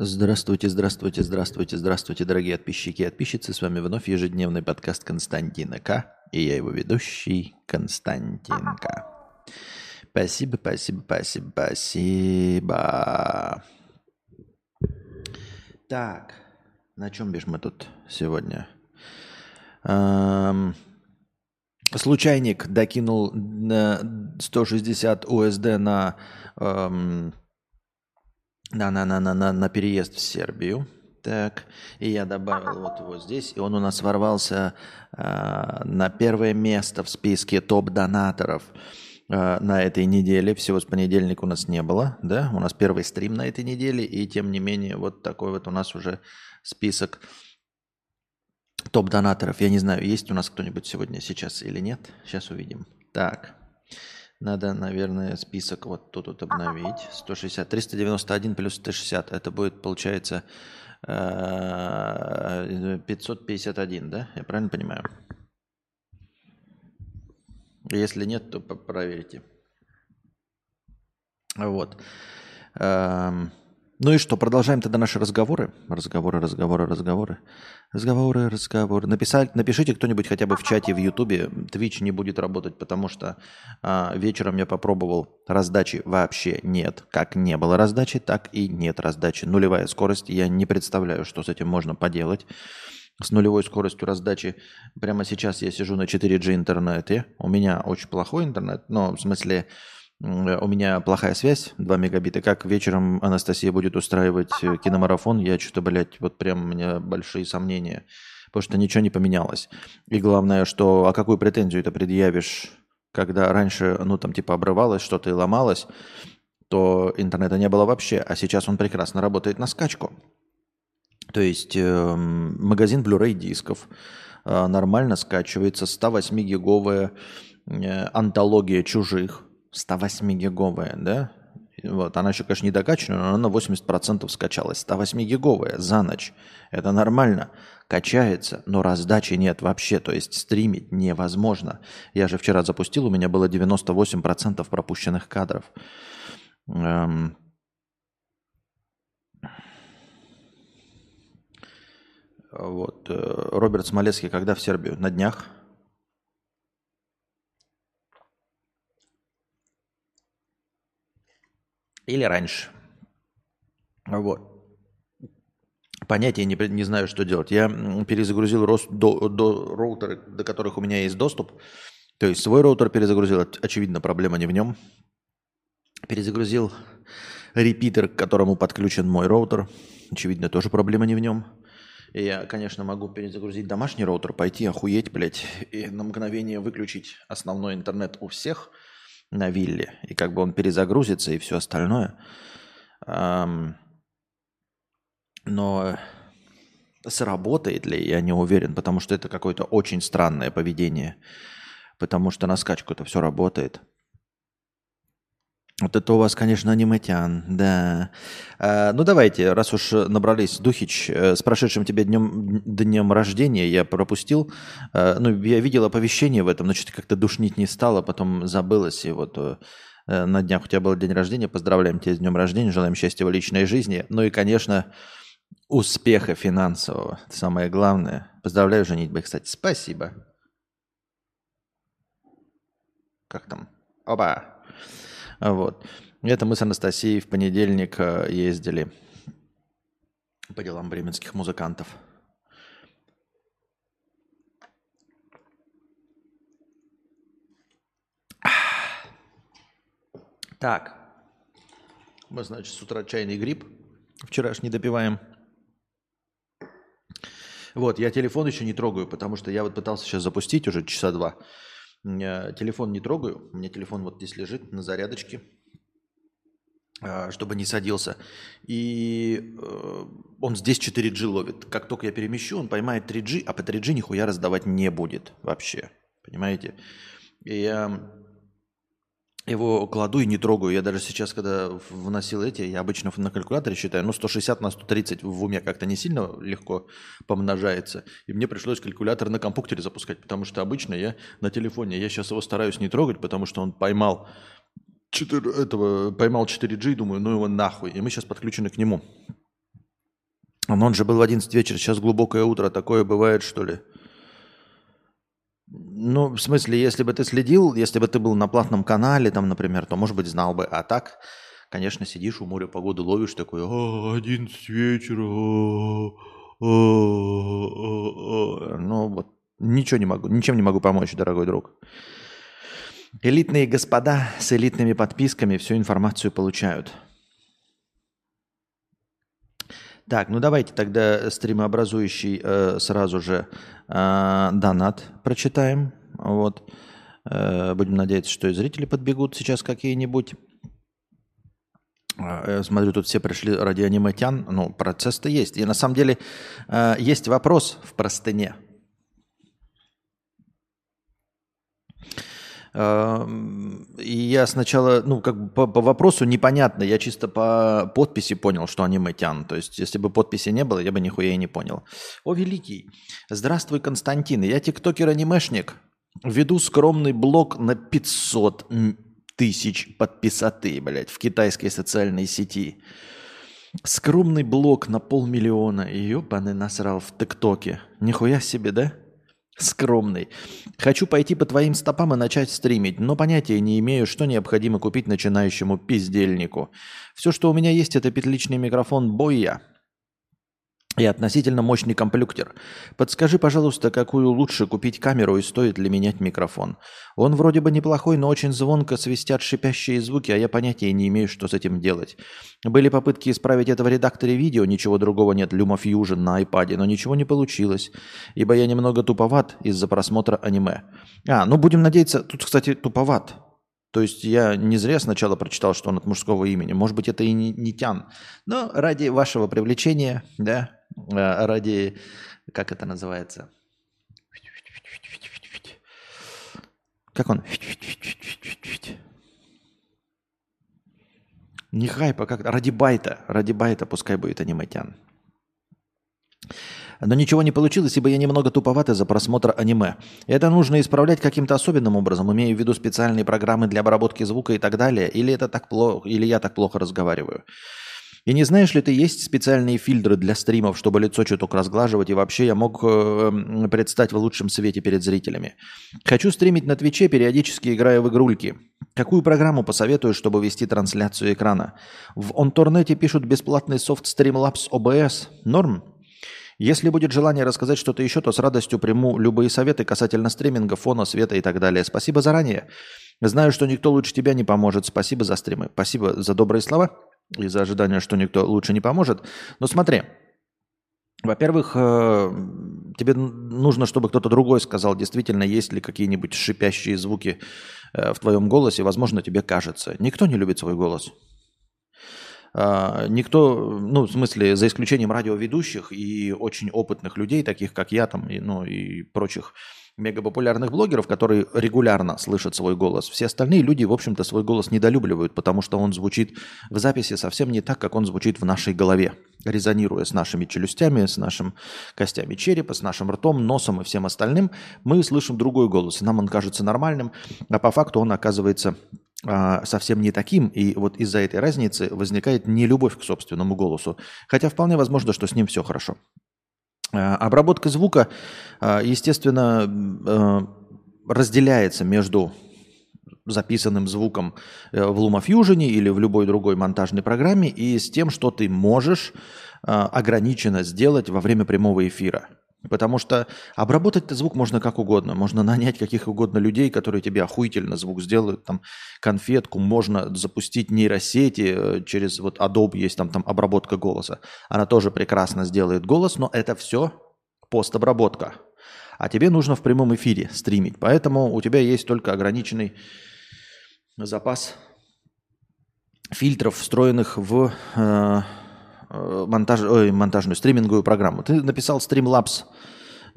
Здравствуйте, здравствуйте, здравствуйте, здравствуйте, дорогие подписчики и подписчицы. С вами вновь ежедневный подкаст Константина К. И я его ведущий Константин К. Спасибо, спасибо, спасибо, спасибо. Так, на чем бишь мы тут сегодня? Эм, случайник докинул на 160 USD на эм, на, на, на, на, на, на переезд в Сербию. Так, и я добавил вот его здесь, и он у нас ворвался э, на первое место в списке топ-донаторов э, на этой неделе. Всего с понедельника у нас не было, да? У нас первый стрим на этой неделе, и тем не менее вот такой вот у нас уже список топ-донаторов. Я не знаю, есть у нас кто-нибудь сегодня сейчас или нет. Сейчас увидим. Так. Надо, наверное, список вот тут вот обновить. 160. 391 плюс 160. Это будет, получается, 551, э, да? Я правильно понимаю? Если нет, то проверьте. Вот. Ну и что, продолжаем тогда наши разговоры? Разговоры, разговоры, разговоры. Разговоры, разговоры. Написать, напишите кто-нибудь хотя бы в чате в Ютубе. Twitch не будет работать, потому что а, вечером я попробовал. Раздачи вообще нет. Как не было раздачи, так и нет раздачи. Нулевая скорость. Я не представляю, что с этим можно поделать. С нулевой скоростью раздачи. Прямо сейчас я сижу на 4G интернете. У меня очень плохой интернет. Но в смысле у меня плохая связь, 2 мегабита. Как вечером Анастасия будет устраивать э, киномарафон, я что-то, блядь, вот прям у меня большие сомнения. Потому что ничего не поменялось. И главное, что, а какую претензию ты предъявишь, когда раньше, ну, там, типа, обрывалось что-то и ломалось, то интернета не было вообще, а сейчас он прекрасно работает на скачку. То есть э, магазин Blu-ray дисков э, нормально скачивается, 108-гиговая э, антология чужих, 108-гиговая, да? Вот, она еще, конечно, не докачана, но она на 80% скачалась. 108-гиговая за ночь. Это нормально. Качается, но раздачи нет вообще. То есть стримить невозможно. Я же вчера запустил, у меня было 98% пропущенных кадров. Эм... Вот. Э, Роберт Смолецкий когда в Сербию? На днях. Или раньше. Вот. Понятия не, не знаю, что делать. Я перезагрузил рост до, до роутеры, до которых у меня есть доступ. То есть свой роутер перезагрузил. Очевидно, проблема не в нем. Перезагрузил репитер, к которому подключен мой роутер. Очевидно, тоже проблема не в нем. Я, конечно, могу перезагрузить домашний роутер, пойти охуеть, блядь, и на мгновение выключить основной интернет у всех – на вилле, и как бы он перезагрузится и все остальное. Но сработает ли, я не уверен, потому что это какое-то очень странное поведение, потому что на скачку это все работает. Вот это у вас, конечно, аниметян, да. А, ну давайте, раз уж набрались, Духич, э, с прошедшим тебе днем, днем рождения я пропустил. А, ну, я видел оповещение в этом, но что-то как-то душнить не стало, потом забылось. И вот э, на днях у тебя был день рождения. Поздравляем тебя с днем рождения, желаем счастья в личной жизни. Ну и, конечно, успеха финансового. Это самое главное. Поздравляю женитьбой, кстати. Спасибо. Как там? Оба. Вот. Это мы с Анастасией в понедельник э, ездили по делам бременских музыкантов. Так. Мы, значит, с утра чайный гриб вчерашний допиваем. Вот, я телефон еще не трогаю, потому что я вот пытался сейчас запустить уже часа два. Телефон не трогаю. У меня телефон вот здесь лежит на зарядочке, а, чтобы не садился. И э, он здесь 4G ловит. Как только я перемещу, он поймает 3G, а по 3G нихуя раздавать не будет вообще. Понимаете? И я его кладу и не трогаю. Я даже сейчас, когда вносил эти, я обычно на калькуляторе считаю, ну, 160 на 130 в уме как-то не сильно легко помножается. И мне пришлось калькулятор на компьютере запускать, потому что обычно я на телефоне, я сейчас его стараюсь не трогать, потому что он поймал 4, этого, поймал 4G, думаю, ну его нахуй. И мы сейчас подключены к нему. Но он же был в 11 вечера, сейчас глубокое утро. Такое бывает, что ли? Ну, в смысле, если бы ты следил, если бы ты был на платном канале, там, например, то, может быть, знал бы. А так, конечно, сидишь у моря погоду ловишь, такой, а, 11 вечера, а, а, а, ну, вот, ничего не могу, ничем не могу помочь, дорогой друг. Элитные господа с элитными подписками всю информацию получают. Так, ну давайте тогда стримообразующий э, сразу же э, донат прочитаем. Вот. Э, будем надеяться, что и зрители подбегут сейчас какие-нибудь. Э, смотрю, тут все пришли ради аниметян. Ну, процесс-то есть. И на самом деле э, есть вопрос в простыне – И я сначала, ну, как бы по, по вопросу непонятно. Я чисто по подписи понял, что аниме тян. То есть, если бы подписи не было, я бы нихуя и не понял. О, великий. Здравствуй, Константин. Я тиктокер-анимешник. Веду скромный блог на 500 тысяч подписоты, блядь, в китайской социальной сети. Скромный блог на полмиллиона. Ёбаный насрал в ТикТоке. Нихуя себе, да? Скромный. Хочу пойти по твоим стопам и начать стримить, но понятия не имею, что необходимо купить начинающему пиздельнику. Все, что у меня есть, это петличный микрофон Боя и относительно мощный комплюктер. Подскажи, пожалуйста, какую лучше купить камеру и стоит ли менять микрофон? Он вроде бы неплохой, но очень звонко свистят шипящие звуки, а я понятия не имею, что с этим делать. Были попытки исправить это в редакторе видео, ничего другого нет, LumaFusion на iPad, но ничего не получилось, ибо я немного туповат из-за просмотра аниме. А, ну будем надеяться, тут, кстати, туповат. То есть я не зря сначала прочитал, что он от мужского имени. Может быть, это и не, не Тян. Но ради вашего привлечения, да, ради, как это называется? Как он? Не хайпа, как ради байта. Ради байта пускай будет аниметян. Но ничего не получилось, ибо я немного туповат из-за просмотра аниме. Это нужно исправлять каким-то особенным образом, имея в виду специальные программы для обработки звука и так далее, или это так плохо, или я так плохо разговариваю. И не знаешь ли ты, есть специальные фильтры для стримов, чтобы лицо чуток разглаживать, и вообще я мог э, предстать в лучшем свете перед зрителями. Хочу стримить на Твиче, периодически играя в игрульки. Какую программу посоветую, чтобы вести трансляцию экрана? В Онторнете пишут бесплатный софт Streamlabs OBS. Норм? Если будет желание рассказать что-то еще, то с радостью приму любые советы касательно стриминга, фона, света и так далее. Спасибо заранее. Знаю, что никто лучше тебя не поможет. Спасибо за стримы. Спасибо за добрые слова из-за ожидания, что никто лучше не поможет. Но смотри, во-первых, э, тебе нужно, чтобы кто-то другой сказал, действительно, есть ли какие-нибудь шипящие звуки э, в твоем голосе. Возможно, тебе кажется. Никто не любит свой голос. А, никто, ну, в смысле, за исключением радиоведущих и очень опытных людей, таких как я там, и, ну, и прочих мегапопулярных блогеров, которые регулярно слышат свой голос. Все остальные люди, в общем-то, свой голос недолюбливают, потому что он звучит в записи совсем не так, как он звучит в нашей голове, резонируя с нашими челюстями, с нашими костями черепа, с нашим ртом, носом и всем остальным. Мы слышим другой голос, нам он кажется нормальным, а по факту он оказывается а, совсем не таким, и вот из-за этой разницы возникает нелюбовь к собственному голосу. Хотя вполне возможно, что с ним все хорошо. Э, обработка звука, э, естественно, э, разделяется между записанным звуком в LumaFusion или в любой другой монтажной программе и с тем, что ты можешь ограниченно сделать во время прямого эфира. Потому что обработать звук можно как угодно. Можно нанять каких угодно людей, которые тебе охуительно звук сделают. Там конфетку можно запустить нейросети э, через вот Adobe есть там, там обработка голоса. Она тоже прекрасно сделает голос, но это все постобработка. А тебе нужно в прямом эфире стримить. Поэтому у тебя есть только ограниченный запас фильтров, встроенных в Э, монтаж, ой, монтажную стриминговую программу. Ты написал Streamlabs,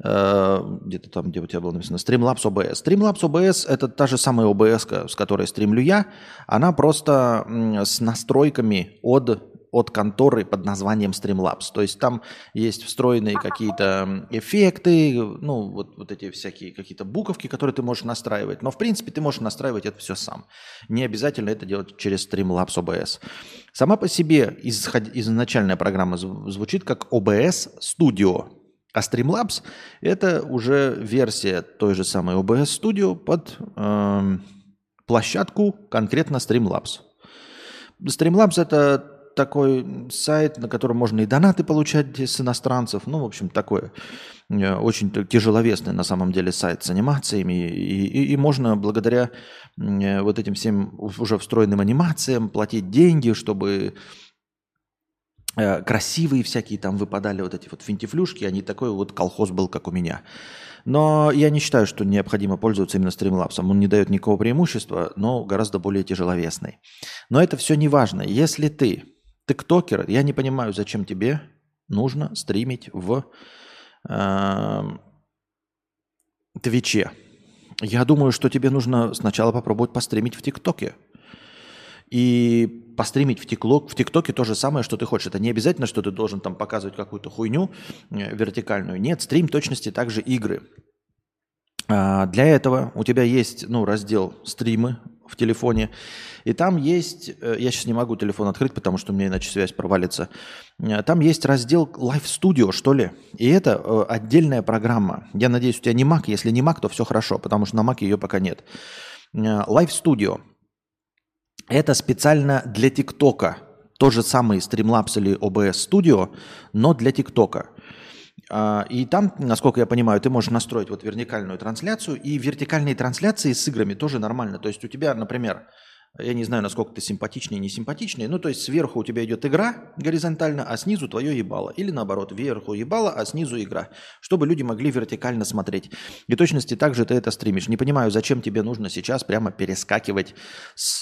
э, где-то там, где у тебя было написано, Streamlabs OBS. Streamlabs OBS – это та же самая OBS, с которой стримлю я. Она просто с настройками от от конторы под названием Streamlabs. То есть там есть встроенные какие-то эффекты, ну, вот, вот эти всякие какие-то буковки, которые ты можешь настраивать. Но, в принципе, ты можешь настраивать это все сам. Не обязательно это делать через Streamlabs OBS. Сама по себе изход... изначальная программа звучит как OBS Studio. А Streamlabs – это уже версия той же самой OBS Studio под э, площадку конкретно Streamlabs. Streamlabs – это такой сайт, на котором можно и донаты получать с иностранцев. Ну, в общем, такое э, очень тяжеловесный на самом деле сайт с анимациями. И, и, и можно благодаря э, вот этим всем уже встроенным анимациям платить деньги, чтобы э, красивые всякие там выпадали вот эти вот финтифлюшки, они такой вот колхоз был, как у меня. Но я не считаю, что необходимо пользоваться именно стримлапсом. Он не дает никакого преимущества, но гораздо более тяжеловесный. Но это все не важно. Если ты тиктокер, я не понимаю, зачем тебе нужно стримить в э, Твиче. Я думаю, что тебе нужно сначала попробовать постримить в ТикТоке. И постримить в, тиклок, в ТикТоке то же самое, что ты хочешь. Это не обязательно, что ты должен там показывать какую-то хуйню э, вертикальную. Нет, стрим точности также игры. А, для этого у тебя есть ну, раздел стримы в телефоне. И там есть, э, я сейчас не могу телефон открыть, потому что у меня иначе связь провалится. Э, там есть раздел Live Studio, что ли. И это отдельная программа. Я надеюсь, у тебя не Mac. Если не Mac, то все хорошо, потому что на Mac ее пока нет. Live Studio – это специально для ТикТока. То же самое Streamlabs или OBS Studio, но для ТикТока. А, и там, насколько я понимаю, ты можешь настроить вот вертикальную трансляцию, и вертикальные трансляции с играми тоже нормально. То есть у тебя, например, я не знаю, насколько ты симпатичный, не симпатичный. Ну, то есть сверху у тебя идет игра горизонтально, а снизу твое ебало. Или наоборот, вверху ебало, а снизу игра. Чтобы люди могли вертикально смотреть. И точности также ты это стримишь. Не понимаю, зачем тебе нужно сейчас прямо перескакивать с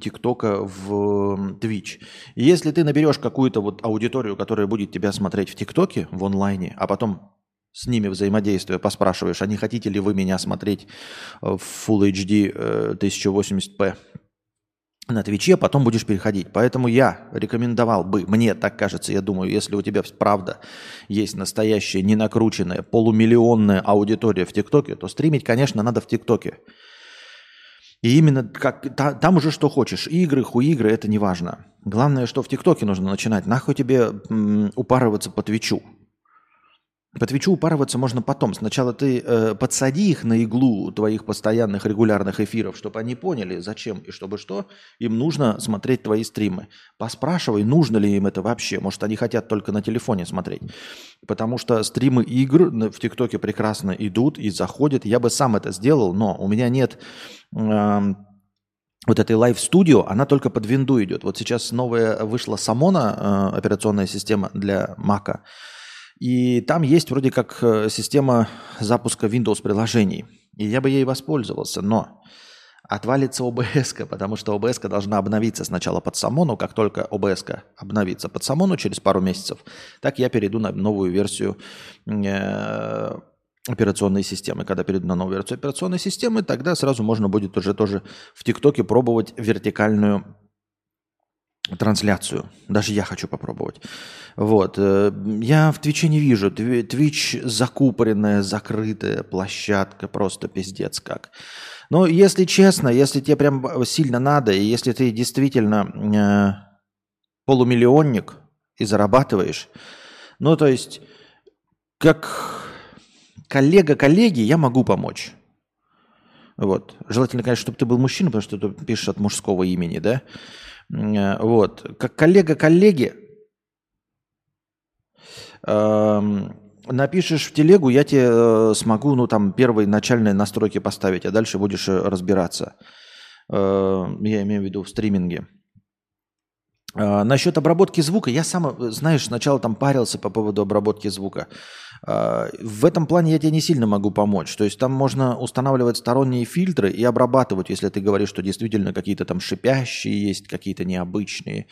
ТикТока в Twitch. Если ты наберешь какую-то вот аудиторию, которая будет тебя смотреть в ТикТоке, в онлайне, а потом с ними взаимодействуя, поспрашиваешь, а не хотите ли вы меня смотреть э, в Full HD 1080p на Твиче, потом будешь переходить. Поэтому я рекомендовал бы, мне так кажется, я думаю, если у тебя правда есть настоящая, ненакрученная, полумиллионная аудитория в ТикТоке, то стримить, конечно, надо в ТикТоке. И именно как та, там уже что хочешь. Игры, хуигры, это не важно. Главное, что в ТикТоке нужно начинать. Нахуй тебе м, упарываться по Твичу. По Твичу упарываться можно потом. Сначала ты э, подсади их на иглу твоих постоянных регулярных эфиров, чтобы они поняли, зачем и чтобы что им нужно смотреть твои стримы. Поспрашивай, нужно ли им это вообще. Может, они хотят только на телефоне смотреть. Потому что стримы игр в ТикТоке прекрасно идут и заходят. Я бы сам это сделал, но у меня нет... Э, вот этой Live Studio, она только под винду идет. Вот сейчас новая вышла Самона, э, операционная система для Мака. И там есть вроде как э, система запуска Windows приложений. И я бы ей воспользовался, но отвалится OBS, потому что OBS должна обновиться сначала под Соному, как только OBS обновится под Соному через пару месяцев, так я перейду на новую версию э, операционной системы. Когда перейду на новую версию операционной системы, тогда сразу можно будет уже тоже в ТикТоке пробовать вертикальную трансляцию. Даже я хочу попробовать. Вот. Э, я в Твиче не вижу. Твич закупоренная, закрытая площадка. Просто пиздец как. Но если честно, если тебе прям сильно надо, и если ты действительно э, полумиллионник и зарабатываешь, ну то есть как коллега коллеги я могу помочь. Вот. Желательно, конечно, чтобы ты был мужчина, потому что ты пишешь от мужского имени, да? Э, вот. Как коллега коллеги, эм, напишешь в телегу, я тебе э, смогу, ну, там, первые начальные настройки поставить, а дальше будешь э, разбираться. Я имею в виду в стриминге. А, насчет обработки звука, я сам, знаешь, сначала там парился по поводу обработки звука. А, в этом плане я тебе не сильно могу помочь. То есть там можно устанавливать сторонние фильтры и обрабатывать, если ты говоришь, что действительно какие-то там шипящие есть, какие-то необычные,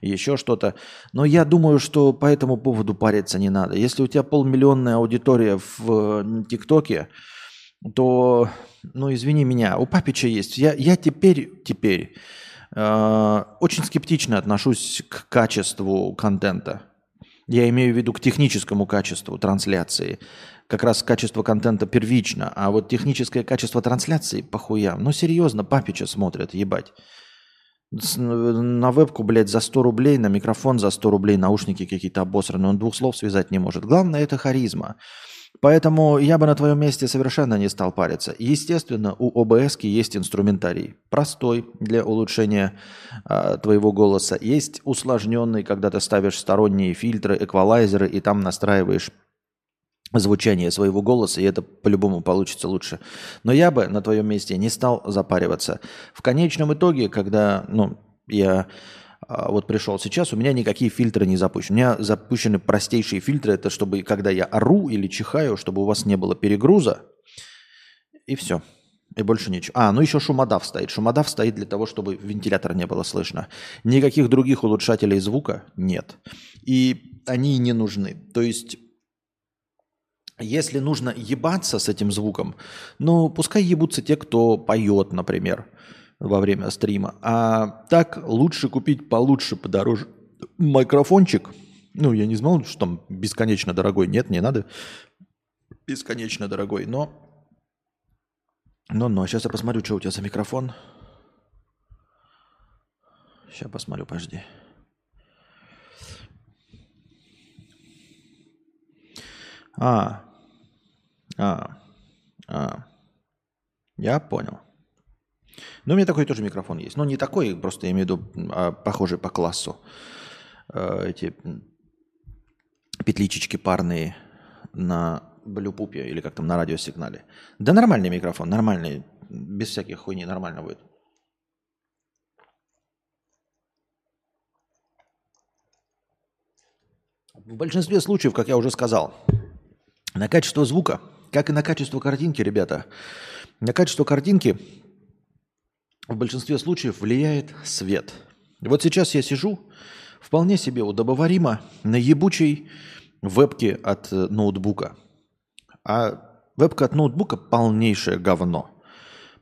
еще что-то. Но я думаю, что по этому поводу париться не надо. Если у тебя полмиллионная аудитория в ТикТоке, то, ну извини меня, у Папича есть. Я, я теперь, теперь Э, очень скептично отношусь к качеству контента. Я имею в виду к техническому качеству трансляции. Как раз качество контента первично, а вот техническое качество трансляции похуям. Ну серьезно, папича смотрят, ебать. На вебку, блядь, за 100 рублей, на микрофон за 100 рублей, наушники какие-то обосранные, он двух слов связать не может. Главное – это харизма. Поэтому я бы на твоем месте совершенно не стал париться. Естественно, у ОБС есть инструментарий. Простой для улучшения э, твоего голоса. Есть усложненный, когда ты ставишь сторонние фильтры, эквалайзеры и там настраиваешь звучание своего голоса, и это по-любому получится лучше. Но я бы на твоем месте не стал запариваться. В конечном итоге, когда ну, я вот пришел сейчас, у меня никакие фильтры не запущены. У меня запущены простейшие фильтры, это чтобы, когда я ору или чихаю, чтобы у вас не было перегруза, и все. И больше ничего. А, ну еще шумодав стоит. Шумодав стоит для того, чтобы вентилятор не было слышно. Никаких других улучшателей звука нет. И они не нужны. То есть если нужно ебаться с этим звуком, ну, пускай ебутся те, кто поет, например, во время стрима. А так лучше купить получше, подороже микрофончик. Ну, я не знал, что там бесконечно дорогой. Нет, не надо бесконечно дорогой. Но, но, но, сейчас я посмотрю, что у тебя за микрофон. Сейчас посмотрю, подожди. А, а, а. Я понял. Ну, у меня такой тоже микрофон есть. Но не такой, просто я имею в виду а, похожий по классу. А, эти петличечки парные на блюпупе или как там на радиосигнале. Да нормальный микрофон, нормальный. Без всяких хуйни нормально будет. В большинстве случаев, как я уже сказал, на качество звука как и на качество картинки, ребята. На качество картинки в большинстве случаев влияет свет. Вот сейчас я сижу вполне себе удобоваримо на ебучей вебке от э, ноутбука. А вебка от ноутбука полнейшее говно.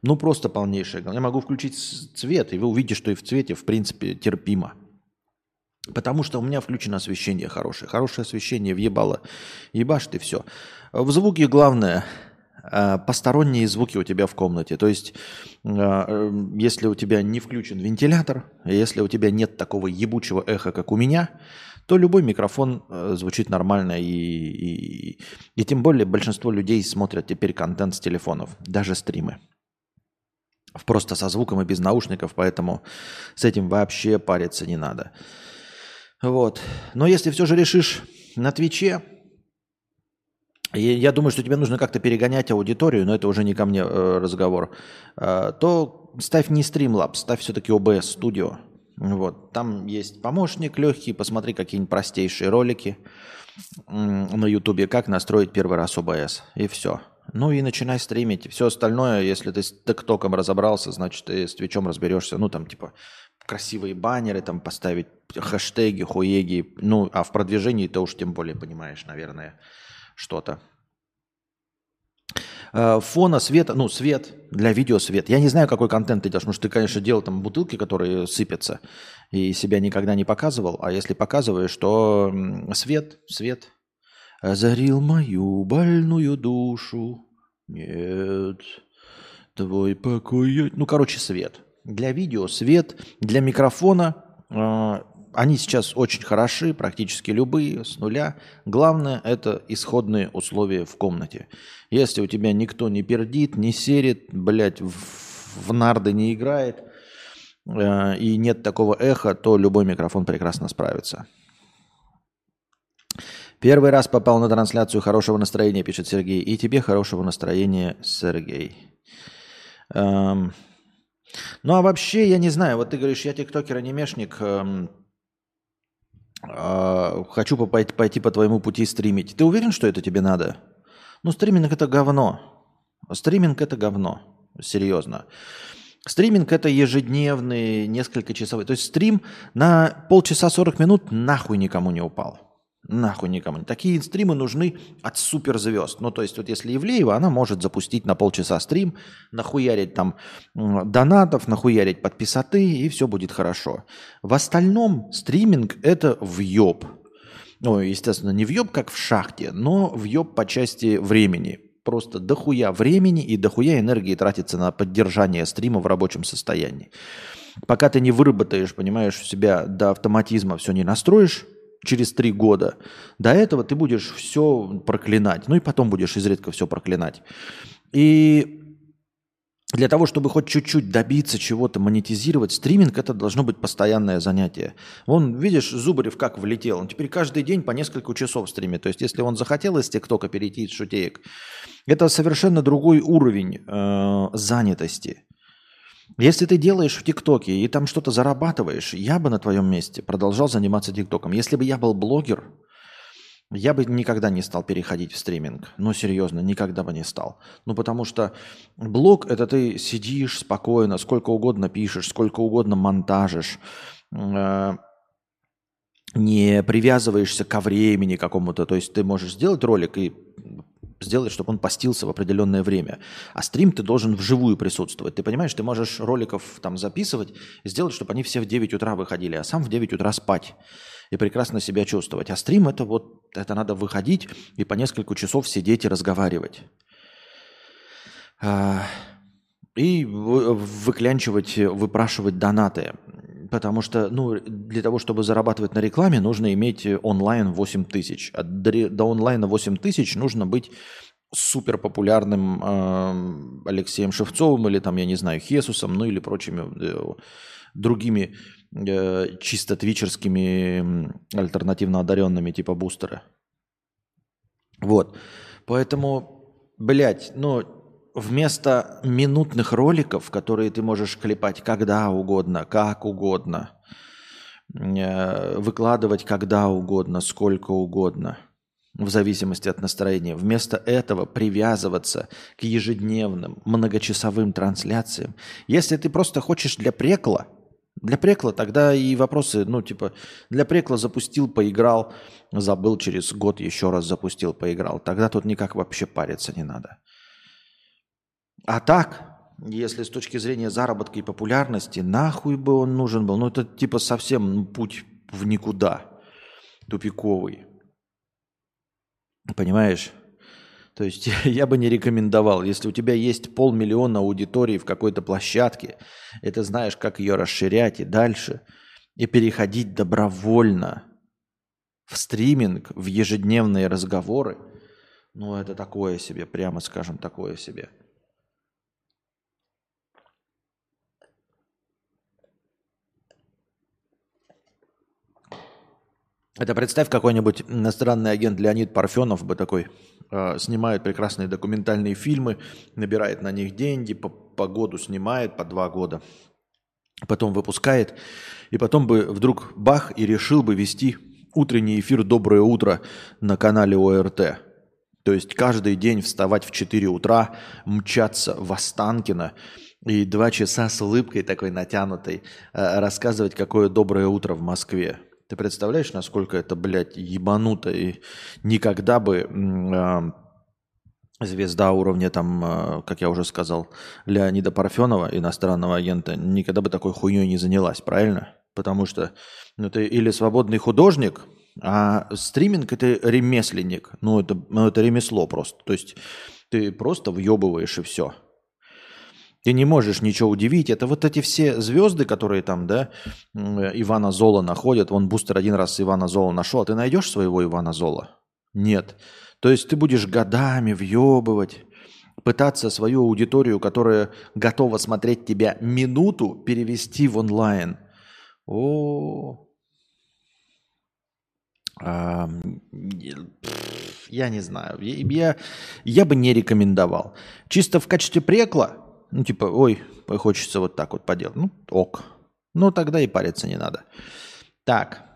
Ну, просто полнейшее говно. Я могу включить цвет, и вы увидите, что и в цвете, в принципе, терпимо. Потому что у меня включено освещение хорошее. Хорошее освещение въебало. Ебашь ты все. В звуке главное посторонние звуки у тебя в комнате. То есть, э, э, если у тебя не включен вентилятор, если у тебя нет такого ебучего эха, как у меня, то любой микрофон звучит нормально. И, и, и тем более большинство людей смотрят теперь контент с телефонов, даже стримы. Просто со звуком и без наушников, поэтому с этим вообще париться не надо. Вот. Но если все же решишь на Твиче, я думаю, что тебе нужно как-то перегонять аудиторию, но это уже не ко мне э, разговор, э, то ставь не Streamlabs, ставь все-таки OBS Studio. Вот. Там есть помощник легкий, посмотри какие-нибудь простейшие ролики на Ютубе, как настроить первый раз OBS, и все. Ну и начинай стримить. Все остальное, если ты с ТикТоком разобрался, значит, ты с Твичом разберешься. Ну, там, типа, красивые баннеры там поставить, хэштеги, хуеги. Ну, а в продвижении ты уж тем более понимаешь, наверное, что-то. Э, фона света, ну, свет, для видео свет. Я не знаю, какой контент ты делаешь, потому что ты, конечно, делал там бутылки, которые сыпятся, и себя никогда не показывал. А если показываешь, то свет, свет. Озарил мою больную душу. Нет, твой покой... Ну, короче, свет. Для видео свет, для микрофона э, они сейчас очень хороши, практически любые, с нуля. Главное – это исходные условия в комнате. Если у тебя никто не пердит, не серит, блядь, в, в нарды не играет, э, и нет такого эха, то любой микрофон прекрасно справится. Первый раз попал на трансляцию хорошего настроения, пишет Сергей. И тебе хорошего настроения, Сергей. Эм... Ну а вообще, я не знаю, вот ты говоришь, я тиктокер-анимешник, эм, э, хочу пойти, пойти по твоему пути стримить. Ты уверен, что это тебе надо? Ну, стриминг это говно. Стриминг это говно. Серьезно. Стриминг это ежедневный, несколько часовой. То есть стрим на полчаса 40 минут нахуй никому не упал. Нахуй никому. Такие стримы нужны от суперзвезд. Ну, то есть, вот если Ивлеева, она может запустить на полчаса стрим, нахуярить там донатов, нахуярить подписоты, и все будет хорошо. В остальном стриминг – это въеб. Ну, естественно, не въеб, как в шахте, но въеб по части времени. Просто дохуя времени и дохуя энергии тратится на поддержание стрима в рабочем состоянии. Пока ты не выработаешь, понимаешь, себя до автоматизма все не настроишь, через три года. До этого ты будешь все проклинать. Ну и потом будешь изредка все проклинать. И для того, чтобы хоть чуть-чуть добиться чего-то, монетизировать стриминг, это должно быть постоянное занятие. Вон, видишь, Зубарев как влетел. Он теперь каждый день по несколько часов стримит. То есть, если он захотел из ТикТока перейти из шутеек, это совершенно другой уровень э, занятости. Если ты делаешь в ТикТоке и там что-то зарабатываешь, я бы на твоем месте продолжал заниматься ТикТоком. Если бы я был блогер, я бы никогда не стал переходить в стриминг. Ну, серьезно, никогда бы не стал. Ну, потому что блог – это ты сидишь спокойно, сколько угодно пишешь, сколько угодно монтажишь, э, не привязываешься ко времени какому-то. То есть ты можешь сделать ролик и сделать, чтобы он постился в определенное время. А стрим ты должен вживую присутствовать. Ты понимаешь, ты можешь роликов там записывать, сделать, чтобы они все в 9 утра выходили, а сам в 9 утра спать и прекрасно себя чувствовать. А стрим это вот, это надо выходить и по несколько часов сидеть и разговаривать. А, и выклянчивать, выпрашивать донаты. Потому что ну, для того, чтобы зарабатывать на рекламе, нужно иметь онлайн 8 тысяч. А до онлайна 8 тысяч нужно быть супер популярным э, Алексеем Шевцовым или там, я не знаю, Хесусом, ну или прочими э, другими э, чисто твичерскими альтернативно одаренными типа бустера. Вот. Поэтому, блядь, ну, вместо минутных роликов, которые ты можешь клепать когда угодно, как угодно, э, выкладывать когда угодно, сколько угодно, в зависимости от настроения, вместо этого привязываться к ежедневным многочасовым трансляциям. Если ты просто хочешь для прекла, для прекла тогда и вопросы, ну, типа, для прекла запустил, поиграл, забыл, через год еще раз запустил, поиграл. Тогда тут никак вообще париться не надо. А так, если с точки зрения заработка и популярности, нахуй бы он нужен был? Ну, это типа совсем путь в никуда, тупиковый. Понимаешь? То есть я бы не рекомендовал, если у тебя есть полмиллиона аудитории в какой-то площадке, это знаешь, как ее расширять и дальше, и переходить добровольно в стриминг, в ежедневные разговоры, ну это такое себе, прямо скажем, такое себе – Это представь, какой-нибудь иностранный агент Леонид Парфенов бы такой э, снимает прекрасные документальные фильмы, набирает на них деньги, по, по году снимает, по два года, потом выпускает, и потом бы вдруг бах и решил бы вести утренний эфир «Доброе утро» на канале ОРТ. То есть каждый день вставать в 4 утра, мчаться в Останкино и два часа с улыбкой такой натянутой э, рассказывать, какое доброе утро в Москве. Ты представляешь, насколько это, блядь, ебануто и никогда бы э, звезда уровня, там, э, как я уже сказал, Леонида Парфенова, иностранного агента, никогда бы такой хуйней не занялась, правильно? Потому что ну, ты или свободный художник, а стриминг это ремесленник. Ну, это, ну, это ремесло просто. То есть ты просто въебываешь и все. Ты не можешь ничего удивить. Это вот эти все звезды, которые там, да, Ивана Зола находят. Вон Бустер один раз Ивана Зола нашел. А ты найдешь своего Ивана Зола? Нет. То есть ты будешь годами въебывать, пытаться свою аудиторию, которая готова смотреть тебя минуту, перевести в онлайн. О, а, я не знаю. Я, я бы не рекомендовал. Чисто в качестве прекла ну, типа, ой, хочется вот так вот поделать. Ну, ок. Ну, тогда и париться не надо. Так.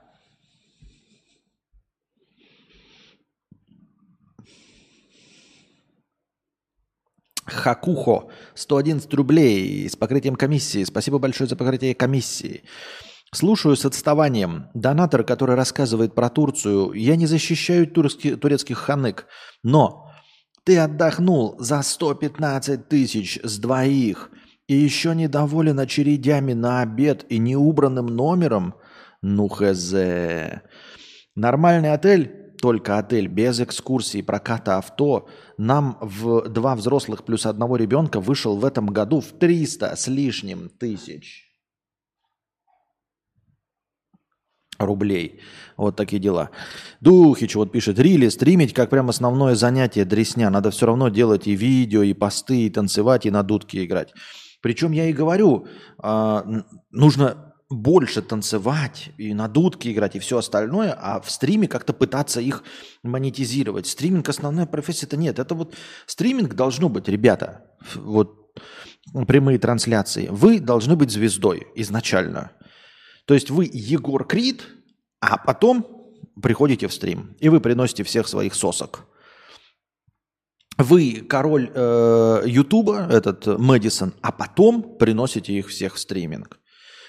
Хакухо, 111 рублей с покрытием комиссии. Спасибо большое за покрытие комиссии. Слушаю с отставанием. Донатор, который рассказывает про Турцию, я не защищаю турецкий, турецких ханык, но ты отдохнул за 115 тысяч с двоих и еще недоволен очередями на обед и неубранным номером? Ну хз. Нормальный отель, только отель, без экскурсий, проката авто, нам в два взрослых плюс одного ребенка вышел в этом году в 300 с лишним тысяч. Рублей. Вот такие дела. Духич вот пишет, рили, стримить как прям основное занятие дресня. Надо все равно делать и видео, и посты, и танцевать, и на дудке играть. Причем я и говорю, а, нужно больше танцевать и на дудке играть и все остальное, а в стриме как-то пытаться их монетизировать. Стриминг основная профессия-то нет. Это вот стриминг должно быть, ребята, вот прямые трансляции. Вы должны быть звездой изначально. То есть вы Егор Крид, а потом приходите в стрим, и вы приносите всех своих сосок. Вы король э, Ютуба, этот Мэдисон, а потом приносите их всех в стриминг.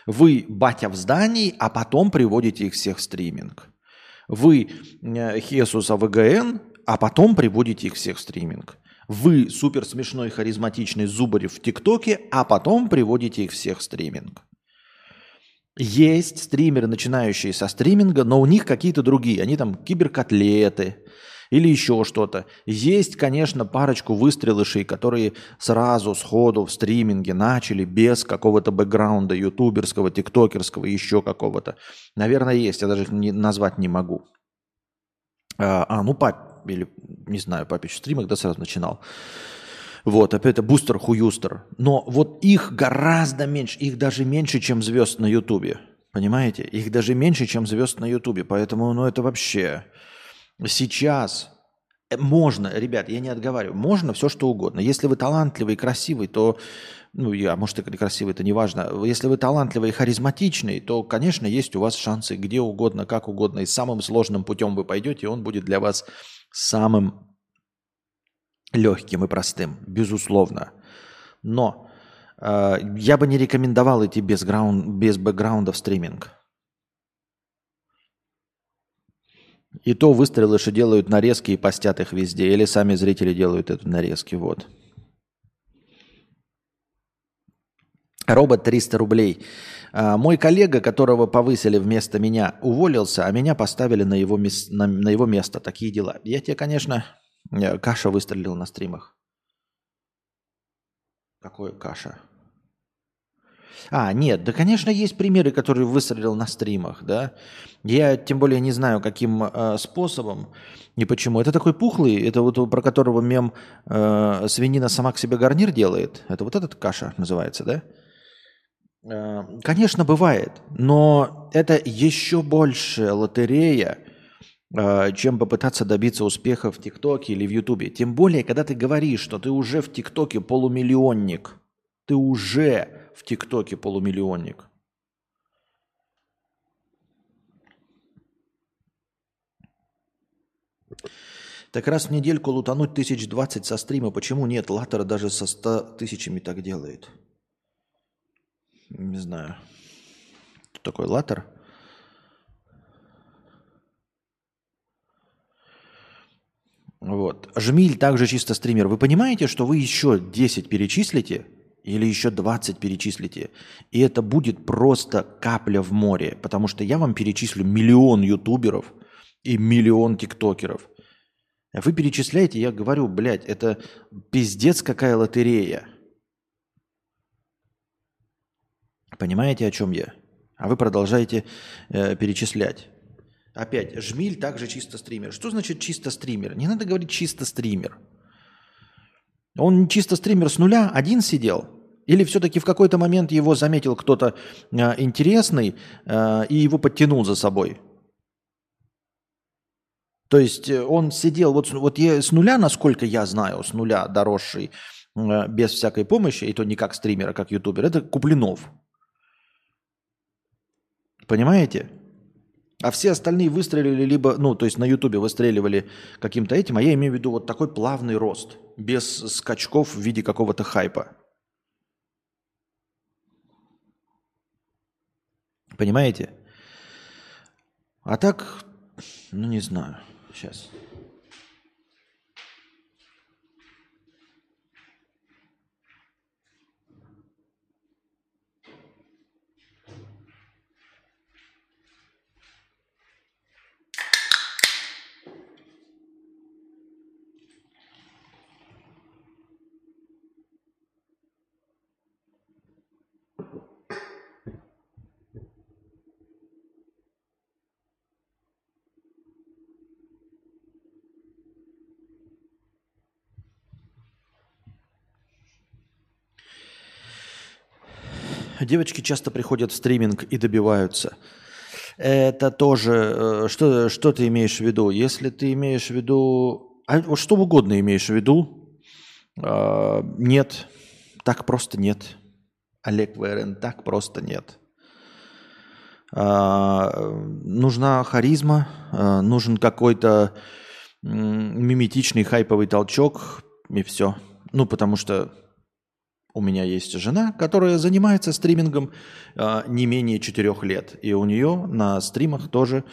Вы батя в здании, а потом приводите их всех в стриминг. Вы э, Хесус АВГН, а потом приводите их всех в стриминг. Вы супер смешной, харизматичный Зубарев в ТикТоке, а потом приводите их всех в стриминг. Есть стримеры, начинающие со стриминга, но у них какие-то другие. Они там киберкотлеты или еще что-то. Есть, конечно, парочку выстрелышей, которые сразу, сходу в стриминге начали без какого-то бэкграунда ютуберского, тиктокерского, еще какого-то. Наверное, есть, я даже их не, назвать не могу. А, а ну, пап, или, не знаю, папич в стримах, да, сразу начинал. Вот, опять это бустер хуюстер. Но вот их гораздо меньше, их даже меньше, чем звезд на Ютубе. Понимаете? Их даже меньше, чем звезд на Ютубе. Поэтому, ну это вообще... Сейчас э, можно, ребят, я не отговариваю, можно все что угодно. Если вы талантливый и красивый, то, ну, я, может, и красивый, это не важно. Если вы талантливый и харизматичный, то, конечно, есть у вас шансы где угодно, как угодно. И самым сложным путем вы пойдете, и он будет для вас самым легким и простым, безусловно. Но э, я бы не рекомендовал идти без, граунд, без бэкграунда в стриминг. И то выстрелы, что делают нарезки и постят их везде. Или сами зрители делают эту нарезки. Вот. Робот 300 рублей. А, мой коллега, которого повысили вместо меня, уволился, а меня поставили на его, на, на его место. Такие дела. Я тебе, конечно, Э, каша выстрелил на стримах. Какое каша? А, нет, да, конечно, есть примеры, которые выстрелил на стримах, да. Я тем более не знаю, каким э, способом и почему. Это такой пухлый, это вот про которого мем э, свинина сама к себе гарнир делает. Это вот этот каша называется, да? Э, конечно, бывает, но это еще больше лотерея, чем попытаться добиться успеха в ТикТоке или в Ютубе. Тем более, когда ты говоришь, что ты уже в ТикТоке полумиллионник. Ты уже в ТикТоке полумиллионник. Так раз в недельку лутануть тысяч двадцать со стрима. Почему нет? Латер даже со ста тысячами так делает. Не знаю. Кто такой Латер? Вот. Жмиль также чисто стример. Вы понимаете, что вы еще 10 перечислите или еще 20 перечислите, и это будет просто капля в море, потому что я вам перечислю миллион ютуберов и миллион тиктокеров. Вы перечисляете, я говорю, блядь, это пиздец какая лотерея. Понимаете, о чем я? А вы продолжаете э, перечислять. Опять, Жмиль также чисто стример. Что значит чисто стример? Не надо говорить чисто стример. Он чисто стример с нуля один сидел? Или все-таки в какой-то момент его заметил кто-то э, интересный э, и его подтянул за собой? То есть э, он сидел вот, вот я, с нуля, насколько я знаю, с нуля доросший, э, без всякой помощи, и то не как стример, а как ютубер, это Куплинов. Понимаете? А все остальные выстрелили либо, ну, то есть на Ютубе выстреливали каким-то этим, а я имею в виду вот такой плавный рост, без скачков в виде какого-то хайпа. Понимаете? А так, ну не знаю. Сейчас. Девочки часто приходят в стриминг и добиваются. Это тоже... э, Что, что ты имеешь в виду? Если ты имеешь в виду... а, что угодно имеешь в виду, а, нет. Так просто нет. Олег ВРН, так просто нет. А, нужна харизма, а, нужен какой-то миметичный хайповый толчок, и все. Ну, потому что у меня есть жена, которая занимается стримингом э, не менее четырех лет. И у нее на стримах тоже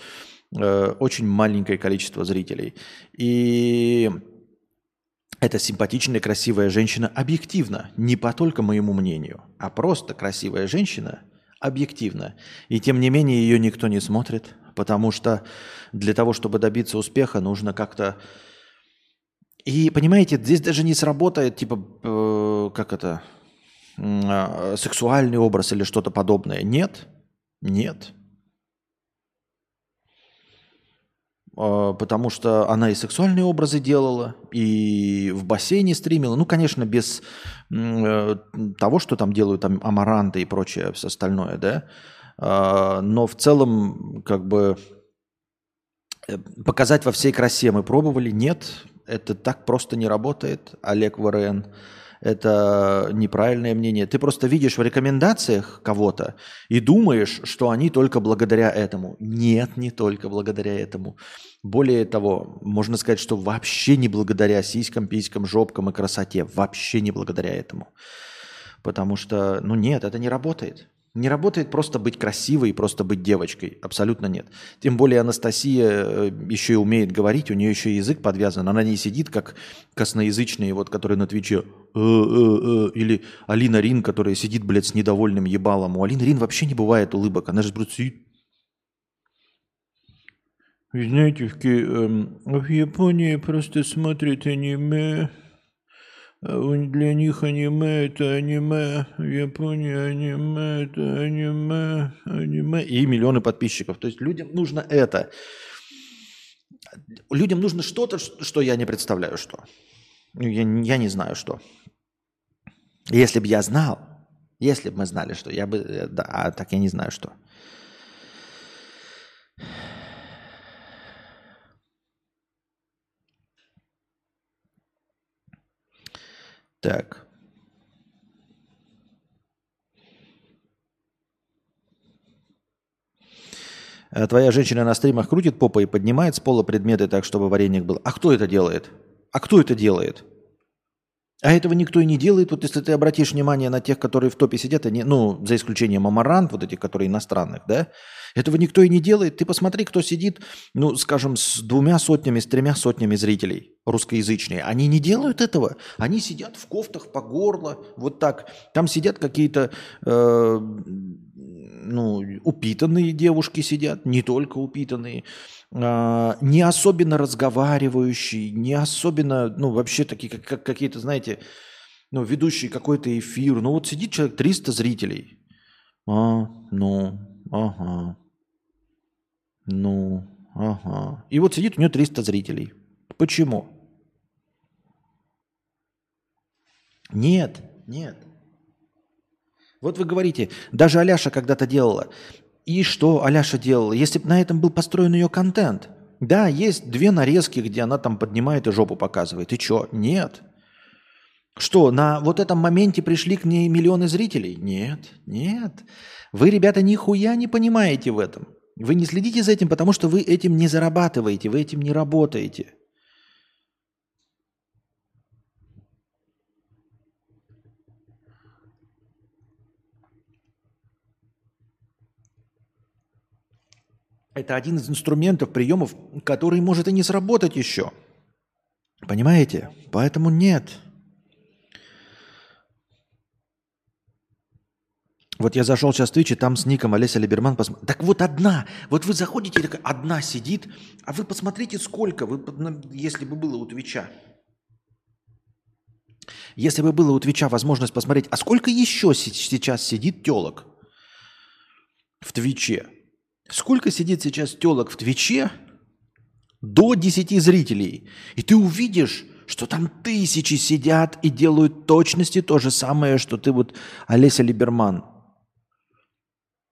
э, очень маленькое количество зрителей. И это симпатичная, красивая женщина объективно, не по только моему мнению, а просто красивая женщина объективно. И тем не менее ее никто не смотрит, потому что для того, чтобы добиться успеха, нужно как-то... И понимаете, здесь даже не сработает, типа, э, как это, а, сексуальный образ или что-то подобное. Нет, нет. А, Потому что она и сексуальные образы делала, и в бассейне стримила. Ну, конечно, без э, того, что там делают там амаранты и прочее все остальное, да. А, Но в целом, как бы, э, показать во всей красе мы пробовали. Нет, это так просто не работает, Олег ВРН. Это неправильное мнение. Ты просто видишь в рекомендациях кого-то и думаешь, что они только благодаря этому. Нет, не только благодаря этому. Более того, можно сказать, что вообще не благодаря сиськам, писькам, жопкам и красоте. Вообще не благодаря этому. Потому что, ну нет, это не работает. Не работает просто быть красивой и просто быть девочкой. Абсолютно нет. Тем более Анастасия э, еще и умеет говорить, у нее еще и язык подвязан. Она не сидит, как косноязычные, вот, которые на Твиче. «Э, э, э», Или Алина Рин, которая сидит, блядь, с недовольным ебалом. У Алины Рин вообще не бывает улыбок. Она же, блядь, сидит. Вы знаете, в, Ки- эм, в Японии просто смотрят аниме. У- Для них аниме это аниме, в Японии аниме это аниме, аниме. И миллионы подписчиков. То есть людям нужно это. Людям нужно что-то, что я не представляю, что. Ну, Я, я не знаю, что. Если бы я знал, если бы мы знали, что, я бы... э, Да, а так я не знаю, что. Так. А Твоя женщина на стримах крутит попой и поднимает с пола предметы так, чтобы вареник был. А кто это делает? А кто это делает? А этого никто и не делает. Вот если ты обратишь внимание на тех, которые в топе сидят, они, ну, за исключением амарант, вот этих, которые иностранных, да, этого никто и не делает. Ты посмотри, кто сидит, ну, скажем, с двумя сотнями, с тремя сотнями зрителей русскоязычные. Они не делают этого. Они сидят в кофтах по горло, вот так. Там сидят какие-то, э, ну, упитанные девушки сидят, не только упитанные, а, не особенно разговаривающие, не особенно, ну, вообще такие, как, как какие-то, знаете, ну, ведущие какой-то эфир. Ну, вот сидит человек, 300 зрителей. А, ну, ага. Ну, ага. И вот сидит у нее 300 зрителей. Почему? Нет, нет. Вот вы говорите, даже Аляша когда-то делала. И что Аляша делала? Если бы на этом был построен ее контент. Да, есть две нарезки, где она там поднимает и жопу показывает. И что? Нет. Что, на вот этом моменте пришли к ней миллионы зрителей? Нет, нет. Вы, ребята, нихуя не понимаете в этом. Вы не следите за этим, потому что вы этим не зарабатываете, вы этим не работаете. Это один из инструментов, приемов, который может и не сработать еще. Понимаете? Поэтому нет. Вот я зашел сейчас в Twitch, и там с ником Олеся Либерман. Посм... Так вот одна. Вот вы заходите, и такая одна сидит, а вы посмотрите, сколько, вы, если бы было у Твича. Если бы было у Твича возможность посмотреть, а сколько еще сейчас сидит телок в Твиче? Сколько сидит сейчас телок в Твиче до 10 зрителей? И ты увидишь, что там тысячи сидят и делают точности то же самое, что ты вот Олеся Либерман.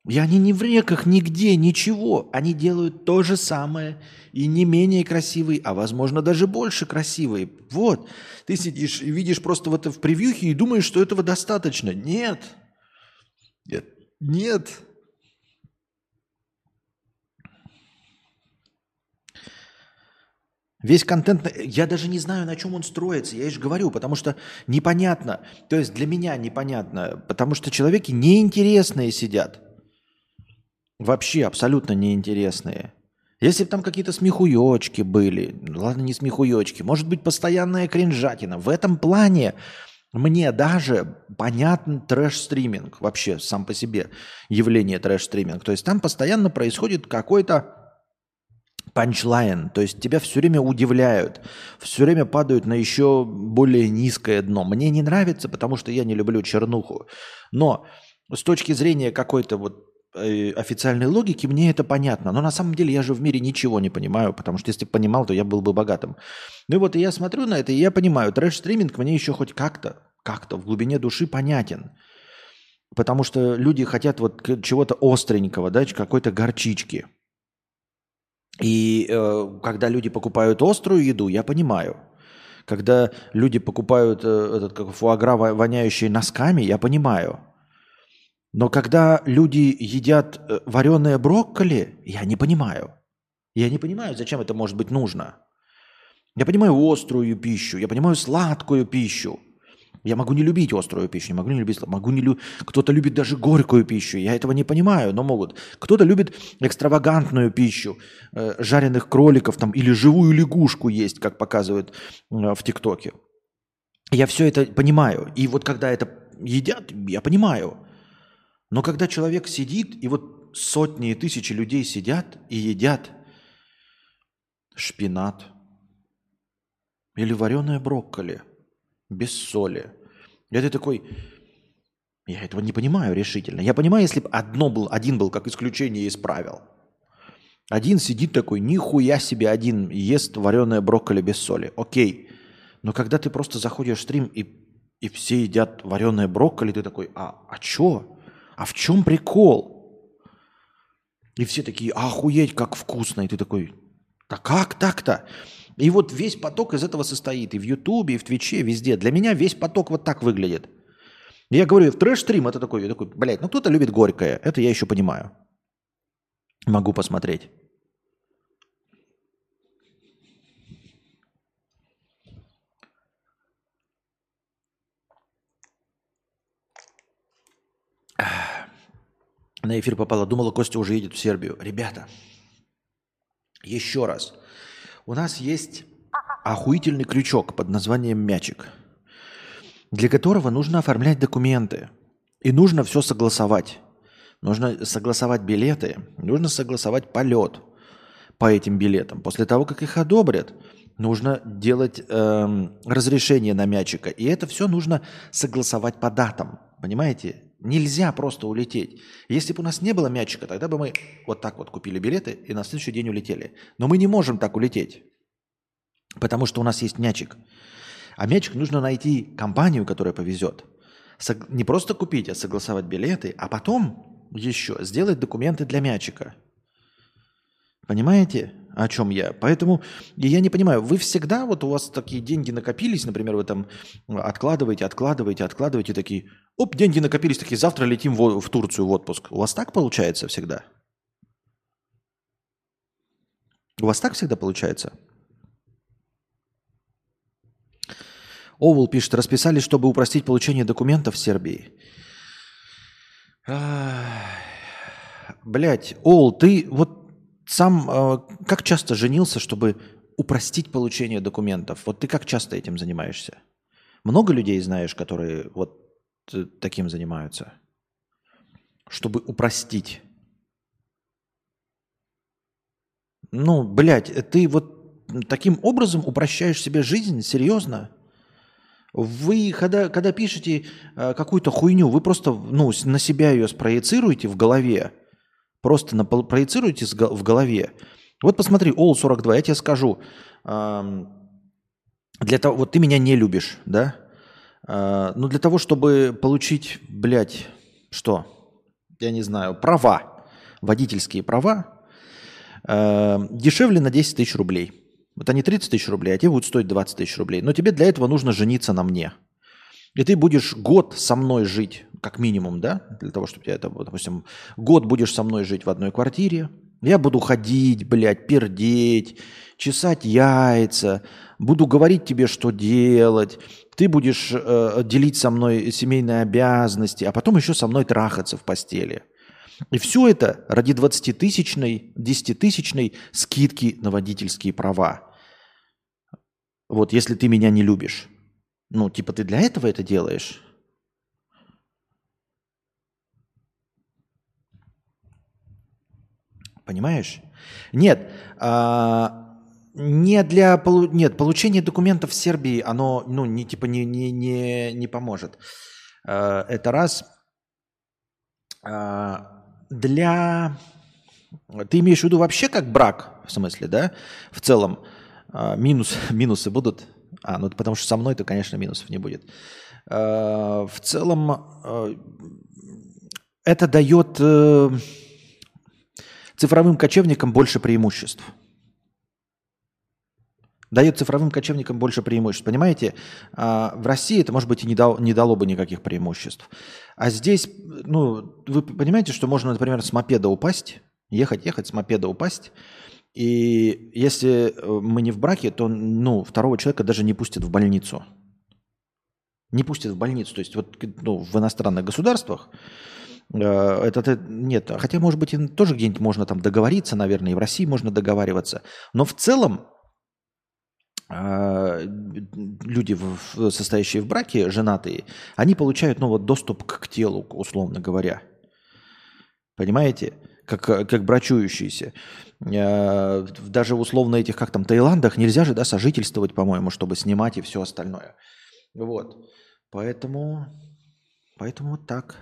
И они не в реках, нигде, ничего. Они делают то же самое и не менее красивые, а возможно даже больше красивые. Вот. Ты сидишь и видишь просто в это в превьюхе и думаешь, что этого достаточно. Нет. Нет. Нет. Весь контент, я даже не знаю, на чем он строится, я же говорю, потому что непонятно, то есть для меня непонятно, потому что человеки неинтересные сидят. Вообще абсолютно неинтересные. Если бы там какие-то смехуёчки были, ладно, не смехуёчки, может быть, постоянная кринжатина. В этом плане мне даже понятен трэш-стриминг, вообще сам по себе явление трэш-стриминг. То есть там постоянно происходит какой-то панчлайн, то есть тебя все время удивляют, все время падают на еще более низкое дно. Мне не нравится, потому что я не люблю чернуху. Но с точки зрения какой-то вот Э, официальной логики мне это понятно. Но на самом деле я же в мире ничего не понимаю, потому что если бы понимал, то я был бы богатым. Ну и вот я смотрю на это, и я понимаю, трэш-стриминг мне еще хоть как-то, как-то в глубине души понятен. Потому что люди хотят вот чего-то остренького, да, какой-то горчички. И э, когда люди покупают острую еду, я понимаю. Когда люди покупают э, этот как фуагра, воняющий носками, я понимаю. Но когда люди едят э, вареное брокколи, я не понимаю. Я не понимаю, зачем это может быть нужно. Я понимаю острую пищу, я понимаю сладкую пищу. Я могу не любить острую пищу, не могу не любить могу не лю... Кто-то любит даже горькую пищу, я этого не понимаю, но могут. Кто-то любит экстравагантную пищу, э, жареных кроликов там или живую лягушку есть, как показывают э, в ТикТоке. Я все это понимаю. И вот когда это едят, я понимаю – но когда человек сидит, и вот сотни и тысячи людей сидят и едят шпинат или вареное брокколи без соли, я такой, я этого не понимаю решительно. Я понимаю, если бы одно был, один был как исключение из правил. Один сидит такой, нихуя себе один ест вареное брокколи без соли. Окей. Но когда ты просто заходишь в стрим и, и все едят вареное брокколи, ты такой, а, а чё? а в чем прикол? И все такие, охуеть, как вкусно. И ты такой, да как так-то? И вот весь поток из этого состоит. И в Ютубе, и в Твиче, везде. Для меня весь поток вот так выглядит. Я говорю, в трэш-стрим это такой, я такой, блядь, ну кто-то любит горькое. Это я еще понимаю. Могу посмотреть. на эфир попала. Думала, Костя уже едет в Сербию. Ребята, еще раз. У нас есть охуительный крючок под названием мячик, для которого нужно оформлять документы. И нужно все согласовать. Нужно согласовать билеты, нужно согласовать полет по этим билетам. После того, как их одобрят, нужно делать э, разрешение на мячика. И это все нужно согласовать по датам. Понимаете? Нельзя просто улететь. Если бы у нас не было мячика, тогда бы мы вот так вот купили билеты и на следующий день улетели. Но мы не можем так улететь, потому что у нас есть мячик. А мячик нужно найти компанию, которая повезет. Не просто купить, а согласовать билеты, а потом еще сделать документы для мячика. Понимаете, о чем я? Поэтому я не понимаю, вы всегда, вот у вас такие деньги накопились, например, вы там откладываете, откладываете, откладываете, такие, Оп, деньги накопились, такие, завтра летим в, в Турцию в отпуск. У вас так получается всегда? У вас так всегда получается? Овул пишет, расписались, чтобы упростить получение документов в Сербии. Блять, Оул, ты вот сам э, как часто женился, чтобы упростить получение документов? Вот ты как часто этим занимаешься? Много людей знаешь, которые вот э, таким занимаются? Чтобы упростить. Ну, блядь, ты вот таким образом упрощаешь себе жизнь? Серьезно? Вы, когда, когда пишете э, какую-то хуйню, вы просто ну, на себя ее спроецируете в голове. Просто на, проецируете в голове. Вот посмотри, All 42, я тебе скажу. Для того, вот ты меня не любишь, да? Э, ну, для того, чтобы получить, блядь, что? Я не знаю, права, водительские права, э, дешевле на 10 тысяч рублей. Вот они 30 тысяч рублей, а тебе будут стоить 20 тысяч рублей. Но тебе для этого нужно жениться на мне. И ты будешь год со мной жить, как минимум, да, для того, чтобы я это, допустим, год будешь со мной жить в одной квартире. Я буду ходить, блядь, пердеть, чесать яйца, буду говорить тебе, что делать. Ты будешь э, делить со мной семейные обязанности, а потом еще со мной трахаться в постели. И все это ради 20-тысячной, 10-тысячной скидки на водительские права. Вот если ты меня не любишь. Ну, типа ты для этого это делаешь? Понимаешь? Нет, а, не для нет получения документов в Сербии, оно ну не типа не не не не поможет. А, это раз. А, для... Ты имеешь в виду вообще как брак, в смысле, да? В целом а, минус, минусы будут? А, ну потому что со мной, то, конечно, минусов не будет. А, в целом а, это дает э, цифровым кочевникам больше преимуществ дает цифровым кочевникам больше преимуществ. Понимаете, в России это, может быть, и не, дал, не дало бы никаких преимуществ. А здесь, ну, вы понимаете, что можно, например, с мопеда упасть, ехать, ехать, с мопеда упасть, и если э, мы не в браке, то, ну, второго человека даже не пустят в больницу. Не пустят в больницу. То есть вот ну, в иностранных государствах э, это, это нет. Хотя, может быть, и тоже где-нибудь можно там договориться, наверное, и в России можно договариваться. Но в целом а, люди, состоящие в браке, женатые, они получают ну, вот, доступ к телу, условно говоря. Понимаете? Как, как брачующиеся. А, даже условно этих, как там, Таиландах нельзя же, да, сожительствовать, по-моему, чтобы снимать и все остальное. Вот. Поэтому, поэтому вот так.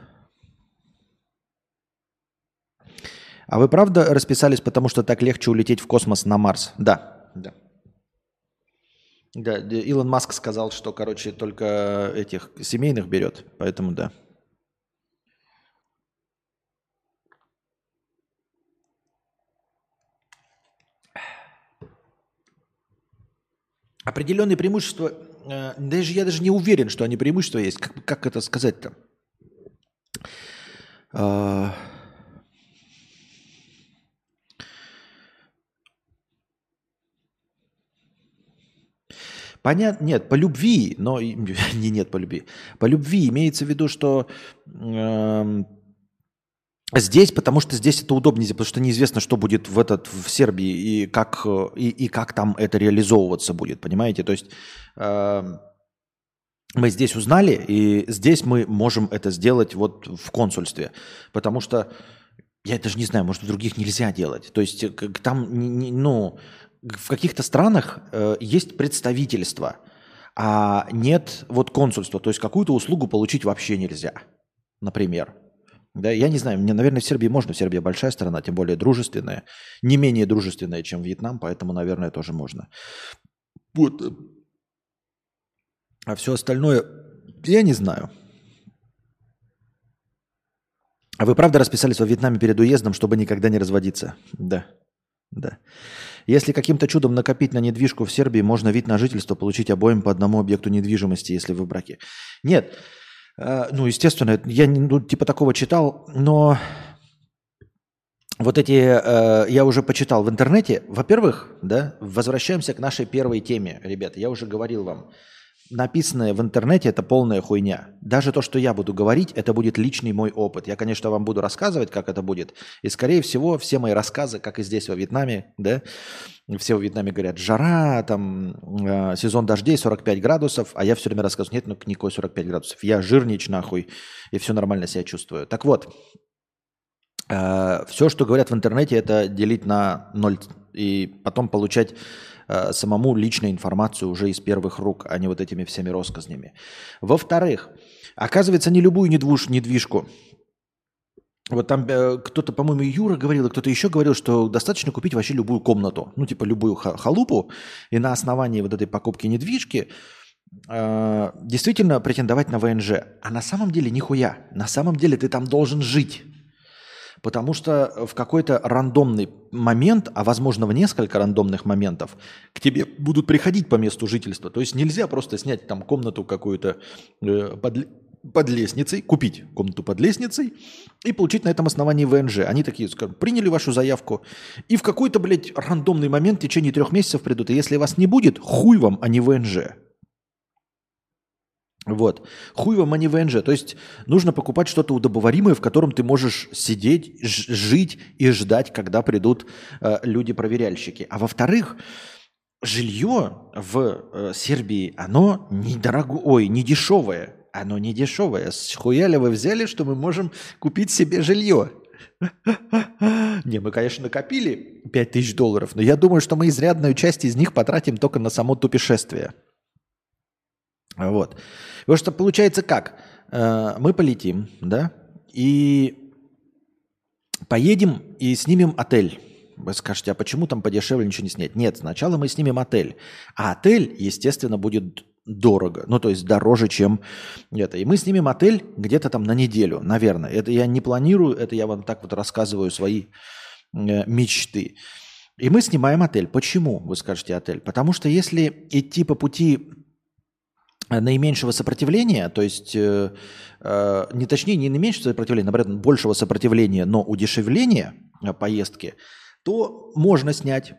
А вы правда расписались, потому что так легче улететь в космос на Марс? Да, да. Да, Илон Маск сказал, что, короче, только этих семейных берет, поэтому да. Определенные преимущества, э, даже я даже не уверен, что они преимущества есть. Как, как это сказать-то? Э, Понятно, нет, по любви, но не нет по любви. По любви имеется в виду, что э, здесь, потому что здесь это удобнее, потому что неизвестно, что будет в этот в Сербии и как и, и как там это реализовываться будет, понимаете? То есть э, мы здесь узнали, и здесь мы можем это сделать вот в консульстве, потому что я даже не знаю, может, в других нельзя делать. То есть там, ну, в каких-то странах э, есть представительство, а нет вот консульства. То есть какую-то услугу получить вообще нельзя, например. Да, я не знаю, мне, наверное, в Сербии можно. В Сербии большая страна, тем более дружественная. Не менее дружественная, чем Вьетнам, поэтому, наверное, тоже можно. Вот. А все остальное, я не знаю. А вы правда расписались во Вьетнаме перед уездом, чтобы никогда не разводиться? Да. Да. Если каким-то чудом накопить на недвижку в Сербии, можно вид на жительство получить обоим по одному объекту недвижимости, если вы в браке. Нет. Э, ну, естественно, я ну, типа такого читал, но вот эти, э, я уже почитал в интернете. Во-первых, да, возвращаемся к нашей первой теме, ребята. Я уже говорил вам, написанное в интернете это полная хуйня. Даже то, что я буду говорить, это будет личный мой опыт. Я, конечно, вам буду рассказывать, как это будет. И, скорее всего, все мои рассказы, как и здесь во Вьетнаме, да, все во Вьетнаме говорят, жара, там, э, сезон дождей, 45 градусов, а я все время рассказываю, нет, ну никакой 45 градусов. Я жирнич нахуй, и все нормально себя чувствую. Так вот, э, все, что говорят в интернете, это делить на ноль и потом получать Э, самому личную информацию уже из первых рук, а не вот этими всеми россказнями. Во-вторых, оказывается, не любую недвиж, недвижку вот там э, кто-то, по-моему, Юра говорил, кто-то еще говорил, что достаточно купить вообще любую комнату, ну типа любую халупу, и на основании вот этой покупки недвижки э, действительно претендовать на ВНЖ. А на самом деле нихуя. На самом деле ты там должен жить. Потому что в какой-то рандомный момент, а возможно в несколько рандомных моментов, к тебе будут приходить по месту жительства. То есть нельзя просто снять там комнату какую-то э, под, под лестницей, купить комнату под лестницей и получить на этом основании ВНЖ. Они такие, скажем, приняли вашу заявку, и в какой-то, блядь, рандомный момент в течение трех месяцев придут. И если вас не будет, хуй вам, а не ВНЖ. Вот. Хуй вам, а ВНЖ. То есть нужно покупать что-то удобоваримое, в котором ты можешь сидеть, жить и ждать, когда придут э, люди-проверяльщики. А во-вторых, жилье в э, Сербии, оно недорогое, ой, не дешевое. Оно не дешевое. С хуя ли вы взяли, что мы можем купить себе жилье? Не, мы, конечно, накопили 5000 долларов, но я думаю, что мы изрядную часть из них потратим только на само тупешествие. Вот. Потому что получается как? Э, мы полетим, да, и поедем и снимем отель. Вы скажете, а почему там подешевле ничего не снять? Нет, сначала мы снимем отель. А отель, естественно, будет дорого. Ну, то есть дороже, чем это. И мы снимем отель где-то там на неделю, наверное. Это я не планирую, это я вам так вот рассказываю свои э, мечты. И мы снимаем отель. Почему, вы скажете, отель? Потому что если идти по пути наименьшего сопротивления, то есть э, э, не точнее не наименьшего сопротивления, наоборот, большего сопротивления, но удешевления э, поездки, то можно снять,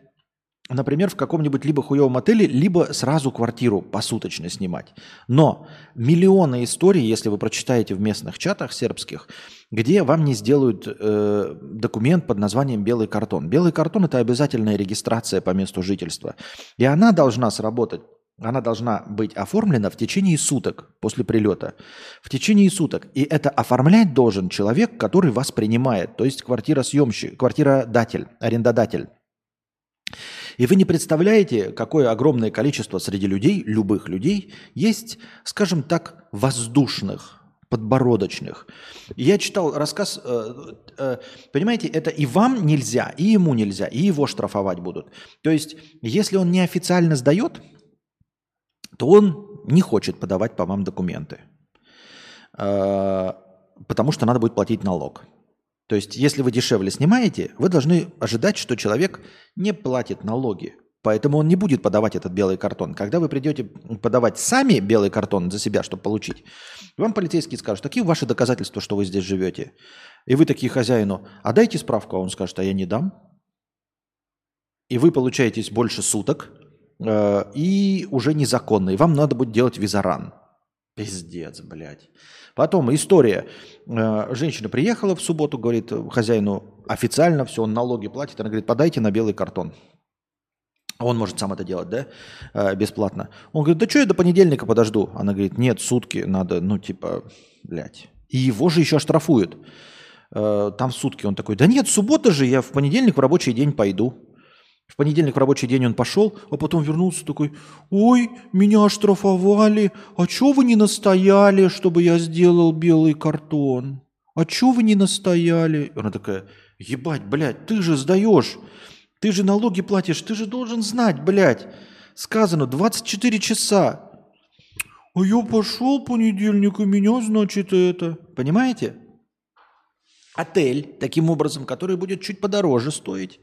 например, в каком-нибудь либо хуевом отеле, либо сразу квартиру посуточно снимать. Но миллионы историй, если вы прочитаете в местных чатах сербских, где вам не сделают э, документ под названием белый картон. Белый картон это обязательная регистрация по месту жительства, и она должна сработать она должна быть оформлена в течение суток после прилета. В течение суток. И это оформлять должен человек, который вас принимает, то есть квартиросъемщик, квартиродатель, арендодатель. И вы не представляете, какое огромное количество среди людей, любых людей, есть, скажем так, воздушных, подбородочных. Я читал рассказ, э, э, понимаете, это и вам нельзя, и ему нельзя, и его штрафовать будут. То есть, если он неофициально сдает, то он не хочет подавать по вам документы, э, потому что надо будет платить налог. То есть, если вы дешевле снимаете, вы должны ожидать, что человек не платит налоги. Поэтому он не будет подавать этот белый картон. Когда вы придете подавать сами белый картон за себя, чтобы получить, вам полицейские скажут, какие ваши доказательства, что вы здесь живете? И вы такие хозяину, а дайте справку, а он скажет, а я не дам. И вы получаетесь больше суток, и уже незаконный. Вам надо будет делать визаран. Пиздец, блядь. Потом история. Э, женщина приехала в субботу, говорит хозяину, официально все, он налоги платит. Она говорит, подайте на белый картон. Он может сам это делать, да, э, бесплатно. Он говорит, да что я до понедельника подожду? Она говорит, нет, сутки надо, ну типа, блядь. И его же еще штрафуют. Там сутки. Он такой, да нет, суббота же, я в понедельник в рабочий день пойду. В понедельник в рабочий день он пошел, а потом вернулся такой, ой, меня оштрафовали, а чё вы не настояли, чтобы я сделал белый картон? А чё вы не настояли? Она такая, ебать, блядь, ты же сдаешь, ты же налоги платишь, ты же должен знать, блядь. Сказано 24 часа. А я пошел понедельник, и меня, значит, это. Понимаете? Отель, таким образом, который будет чуть подороже стоить,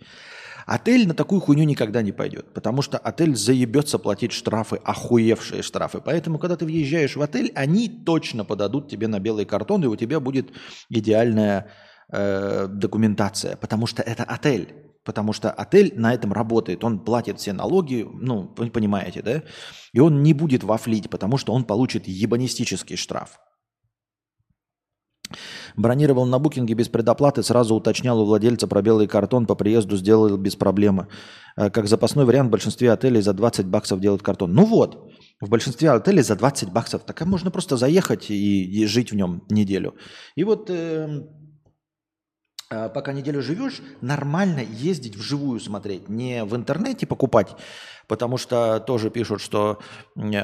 Отель на такую хуйню никогда не пойдет, потому что отель заебется платить штрафы, охуевшие штрафы. Поэтому, когда ты въезжаешь в отель, они точно подадут тебе на белый картон, и у тебя будет идеальная э, документация, потому что это отель. Потому что отель на этом работает, он платит все налоги, ну, вы понимаете, да? И он не будет вафлить, потому что он получит ебанистический штраф. Бронировал на букинге без предоплаты, сразу уточнял у владельца про белый картон, по приезду сделал без проблемы. Э, как запасной вариант в большинстве отелей за 20 баксов делают картон. Ну вот, в большинстве отелей за 20 баксов. Так можно просто заехать и, и жить в нем неделю. И вот э, а, пока неделю живешь, нормально ездить вживую смотреть, не в интернете покупать, потому что тоже пишут, что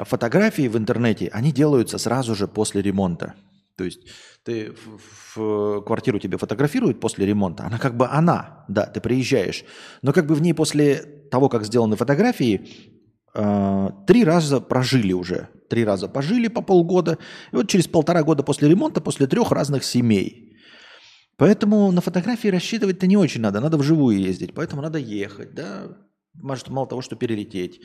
фотографии в интернете, они делаются сразу же после ремонта. То есть ты в, в квартиру тебе фотографируют после ремонта, она как бы она, да, ты приезжаешь, но как бы в ней после того, как сделаны фотографии, э, три раза прожили уже, три раза пожили по полгода, и вот через полтора года после ремонта, после трех разных семей – Поэтому на фотографии рассчитывать-то не очень надо, надо вживую ездить, поэтому надо ехать, да, может, мало того, что перелететь,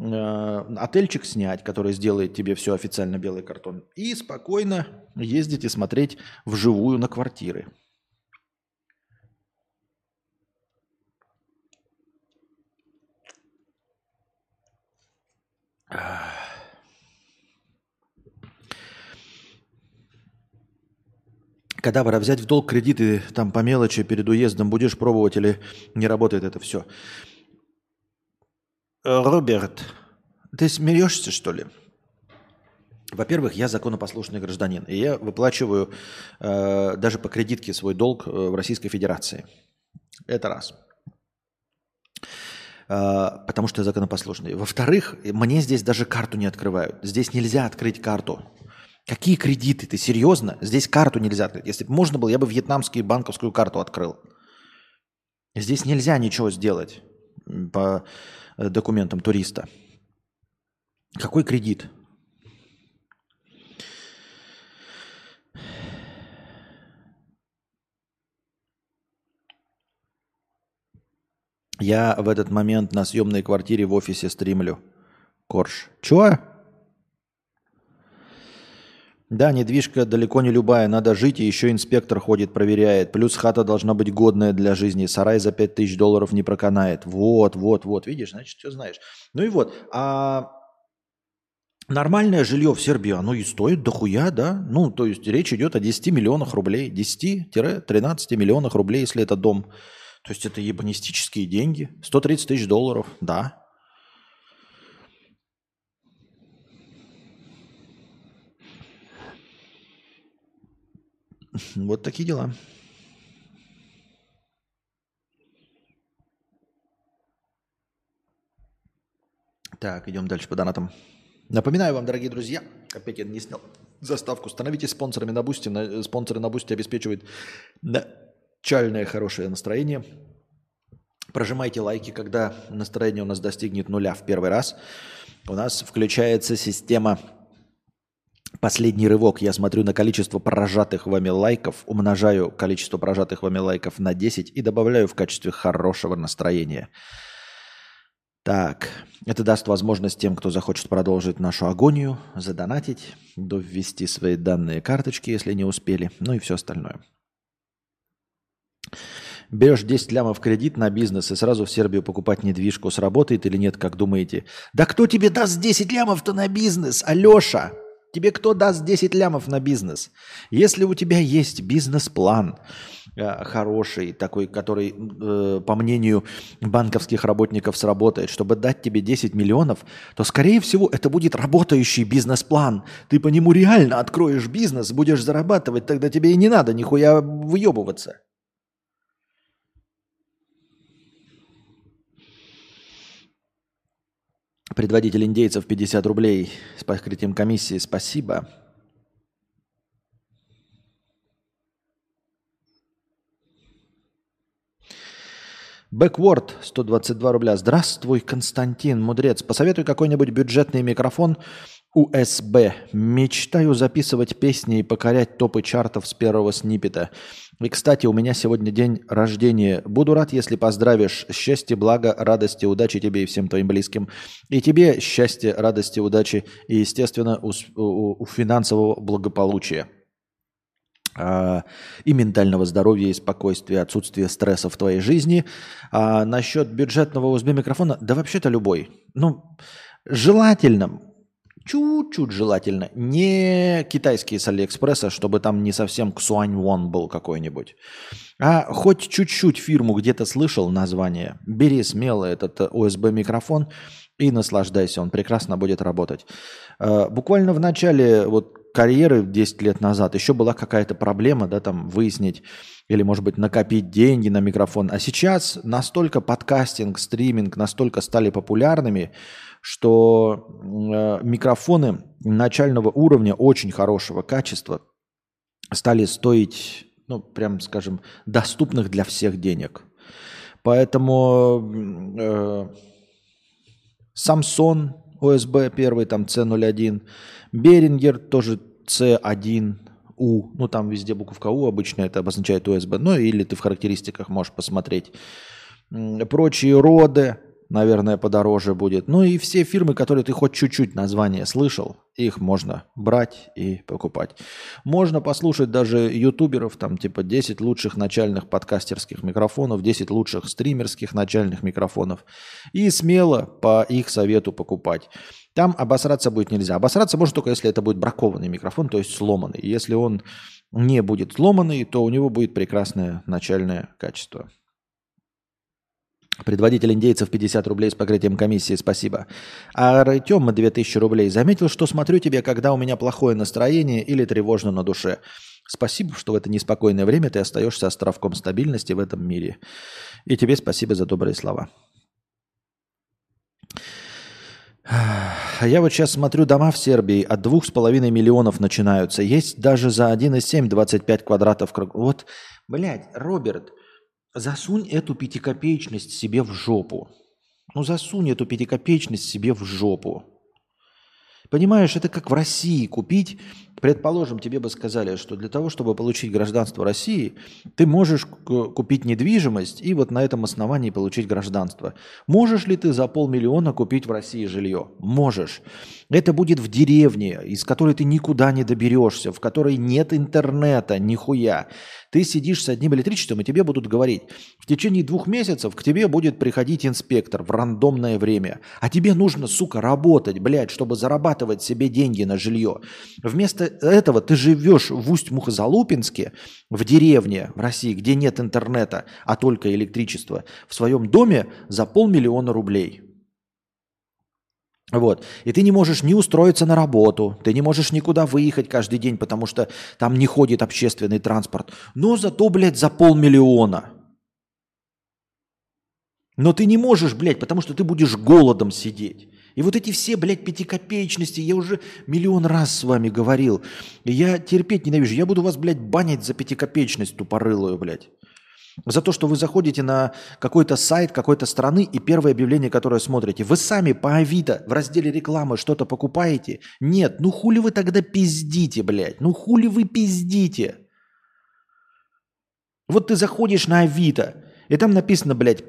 отельчик снять, который сделает тебе все официально белый картон, и спокойно ездить и смотреть вживую на квартиры. Кадавра, взять в долг кредиты там по мелочи перед уездом будешь пробовать или не работает это все? Э, Роберт, ты смеешься, что ли? Во-первых, я законопослушный гражданин, и я выплачиваю э, даже по кредитке свой долг э, в Российской Федерации. Это раз. Э, потому что я законопослушный. Во-вторых, мне здесь даже карту не открывают. Здесь нельзя открыть карту. Какие кредиты? Ты серьезно? Здесь карту нельзя открыть. Если бы можно было, я бы вьетнамскую банковскую карту открыл. Здесь нельзя ничего сделать по документам туриста. Какой кредит? Я в этот момент на съемной квартире в офисе стримлю. Корж. Чего? Да, недвижка далеко не любая, надо жить, и еще инспектор ходит, проверяет. Плюс хата должна быть годная для жизни, сарай за 5000 долларов не проканает. Вот, вот, вот, видишь, значит, все знаешь. Ну и вот, а нормальное жилье в Сербии, оно и стоит дохуя, да? Ну, то есть речь идет о 10 миллионах рублей, 10-13 миллионах рублей, если это дом. То есть это ебанистические деньги, 130 тысяч долларов, да, Вот такие дела. Так, идем дальше по донатам. Напоминаю вам, дорогие друзья, опять я не снял заставку, становитесь спонсорами на Бусти. Спонсоры на Бусти обеспечивают начальное хорошее настроение. Прожимайте лайки, когда настроение у нас достигнет нуля в первый раз. У нас включается система Последний рывок. Я смотрю на количество прожатых вами лайков, умножаю количество прожатых вами лайков на 10 и добавляю в качестве хорошего настроения. Так, это даст возможность тем, кто захочет продолжить нашу агонию, задонатить, доввести свои данные карточки, если не успели, ну и все остальное. Берешь 10 лямов кредит на бизнес и сразу в Сербию покупать недвижку. Сработает или нет, как думаете? Да кто тебе даст 10 лямов-то на бизнес, Алеша? Тебе кто даст 10 лямов на бизнес? Если у тебя есть бизнес-план э, хороший, такой, который, э, по мнению банковских работников, сработает, чтобы дать тебе 10 миллионов, то, скорее всего, это будет работающий бизнес-план. Ты по нему реально откроешь бизнес, будешь зарабатывать, тогда тебе и не надо нихуя выебываться. Предводитель индейцев 50 рублей с покрытием комиссии. Спасибо. Бэкворд 122 рубля. Здравствуй, Константин, мудрец. Посоветуй какой-нибудь бюджетный микрофон USB. Мечтаю записывать песни и покорять топы чартов с первого снипета. И, кстати, у меня сегодня день рождения. Буду рад, если поздравишь. Счастья, блага, радости, удачи тебе и всем твоим близким. И тебе счастья, радости, удачи и, естественно, у, у, у финансового благополучия. а, и ментального здоровья, и спокойствия, отсутствия стресса в твоей жизни. А насчет бюджетного USB-микрофона, да вообще-то любой. Ну, желательно, чуть-чуть желательно, не китайские с Алиэкспресса, чтобы там не совсем Ксуань Вон был какой-нибудь. А хоть чуть-чуть фирму где-то слышал название, бери смело этот USB-микрофон и наслаждайся, он прекрасно будет работать. А, буквально в начале вот карьеры 10 лет назад еще была какая-то проблема, да, там выяснить или, может быть, накопить деньги на микрофон. А сейчас настолько подкастинг, стриминг настолько стали популярными, что э, микрофоны начального уровня очень хорошего качества стали стоить, ну, прям, скажем, доступных для всех денег. Поэтому э, Samsung USB первый, там C01, Берингер тоже C1, U, ну там везде буковка U обычно это обозначает USB, ну или ты в характеристиках можешь посмотреть. Прочие роды, наверное, подороже будет. Ну и все фирмы, которые ты хоть чуть-чуть название слышал, их можно брать и покупать. Можно послушать даже ютуберов, там типа 10 лучших начальных подкастерских микрофонов, 10 лучших стримерских начальных микрофонов. И смело по их совету покупать. Там обосраться будет нельзя. Обосраться можно только, если это будет бракованный микрофон, то есть сломанный. Если он не будет сломанный, то у него будет прекрасное начальное качество. Предводитель индейцев 50 рублей с покрытием комиссии, спасибо. А Артем 2000 рублей. Заметил, что смотрю тебе, когда у меня плохое настроение или тревожно на душе. Спасибо, что в это неспокойное время ты остаешься островком стабильности в этом мире. И тебе спасибо за добрые слова. Я вот сейчас смотрю дома в Сербии от двух с половиной миллионов начинаются. Есть даже за 1,7 25 квадратов. Вот, блядь, Роберт, Засунь эту пятикопеечность себе в жопу. Ну, засунь эту пятикопеечность себе в жопу. Понимаешь, это как в России купить, предположим, тебе бы сказали, что для того, чтобы получить гражданство России, ты можешь купить недвижимость и вот на этом основании получить гражданство. Можешь ли ты за полмиллиона купить в России жилье? Можешь. Это будет в деревне, из которой ты никуда не доберешься, в которой нет интернета, нихуя. Ты сидишь с одним электричеством, и тебе будут говорить, в течение двух месяцев к тебе будет приходить инспектор в рандомное время. А тебе нужно, сука, работать, блядь, чтобы зарабатывать себе деньги на жилье. Вместо этого ты живешь в Усть-Мухозалупинске, в деревне в России, где нет интернета, а только электричество, в своем доме за полмиллиона рублей. Вот. И ты не можешь ни устроиться на работу, ты не можешь никуда выехать каждый день, потому что там не ходит общественный транспорт. Но зато, блядь, за полмиллиона. Но ты не можешь, блядь, потому что ты будешь голодом сидеть. И вот эти все, блядь, пятикопеечности, я уже миллион раз с вами говорил. Я терпеть ненавижу. Я буду вас, блядь, банить за пятикопеечность тупорылую, блядь. За то, что вы заходите на какой-то сайт какой-то страны и первое объявление, которое смотрите, вы сами по Авито в разделе рекламы что-то покупаете? Нет, ну хули вы тогда пиздите, блядь? Ну хули вы пиздите? Вот ты заходишь на Авито, и там написано, блядь,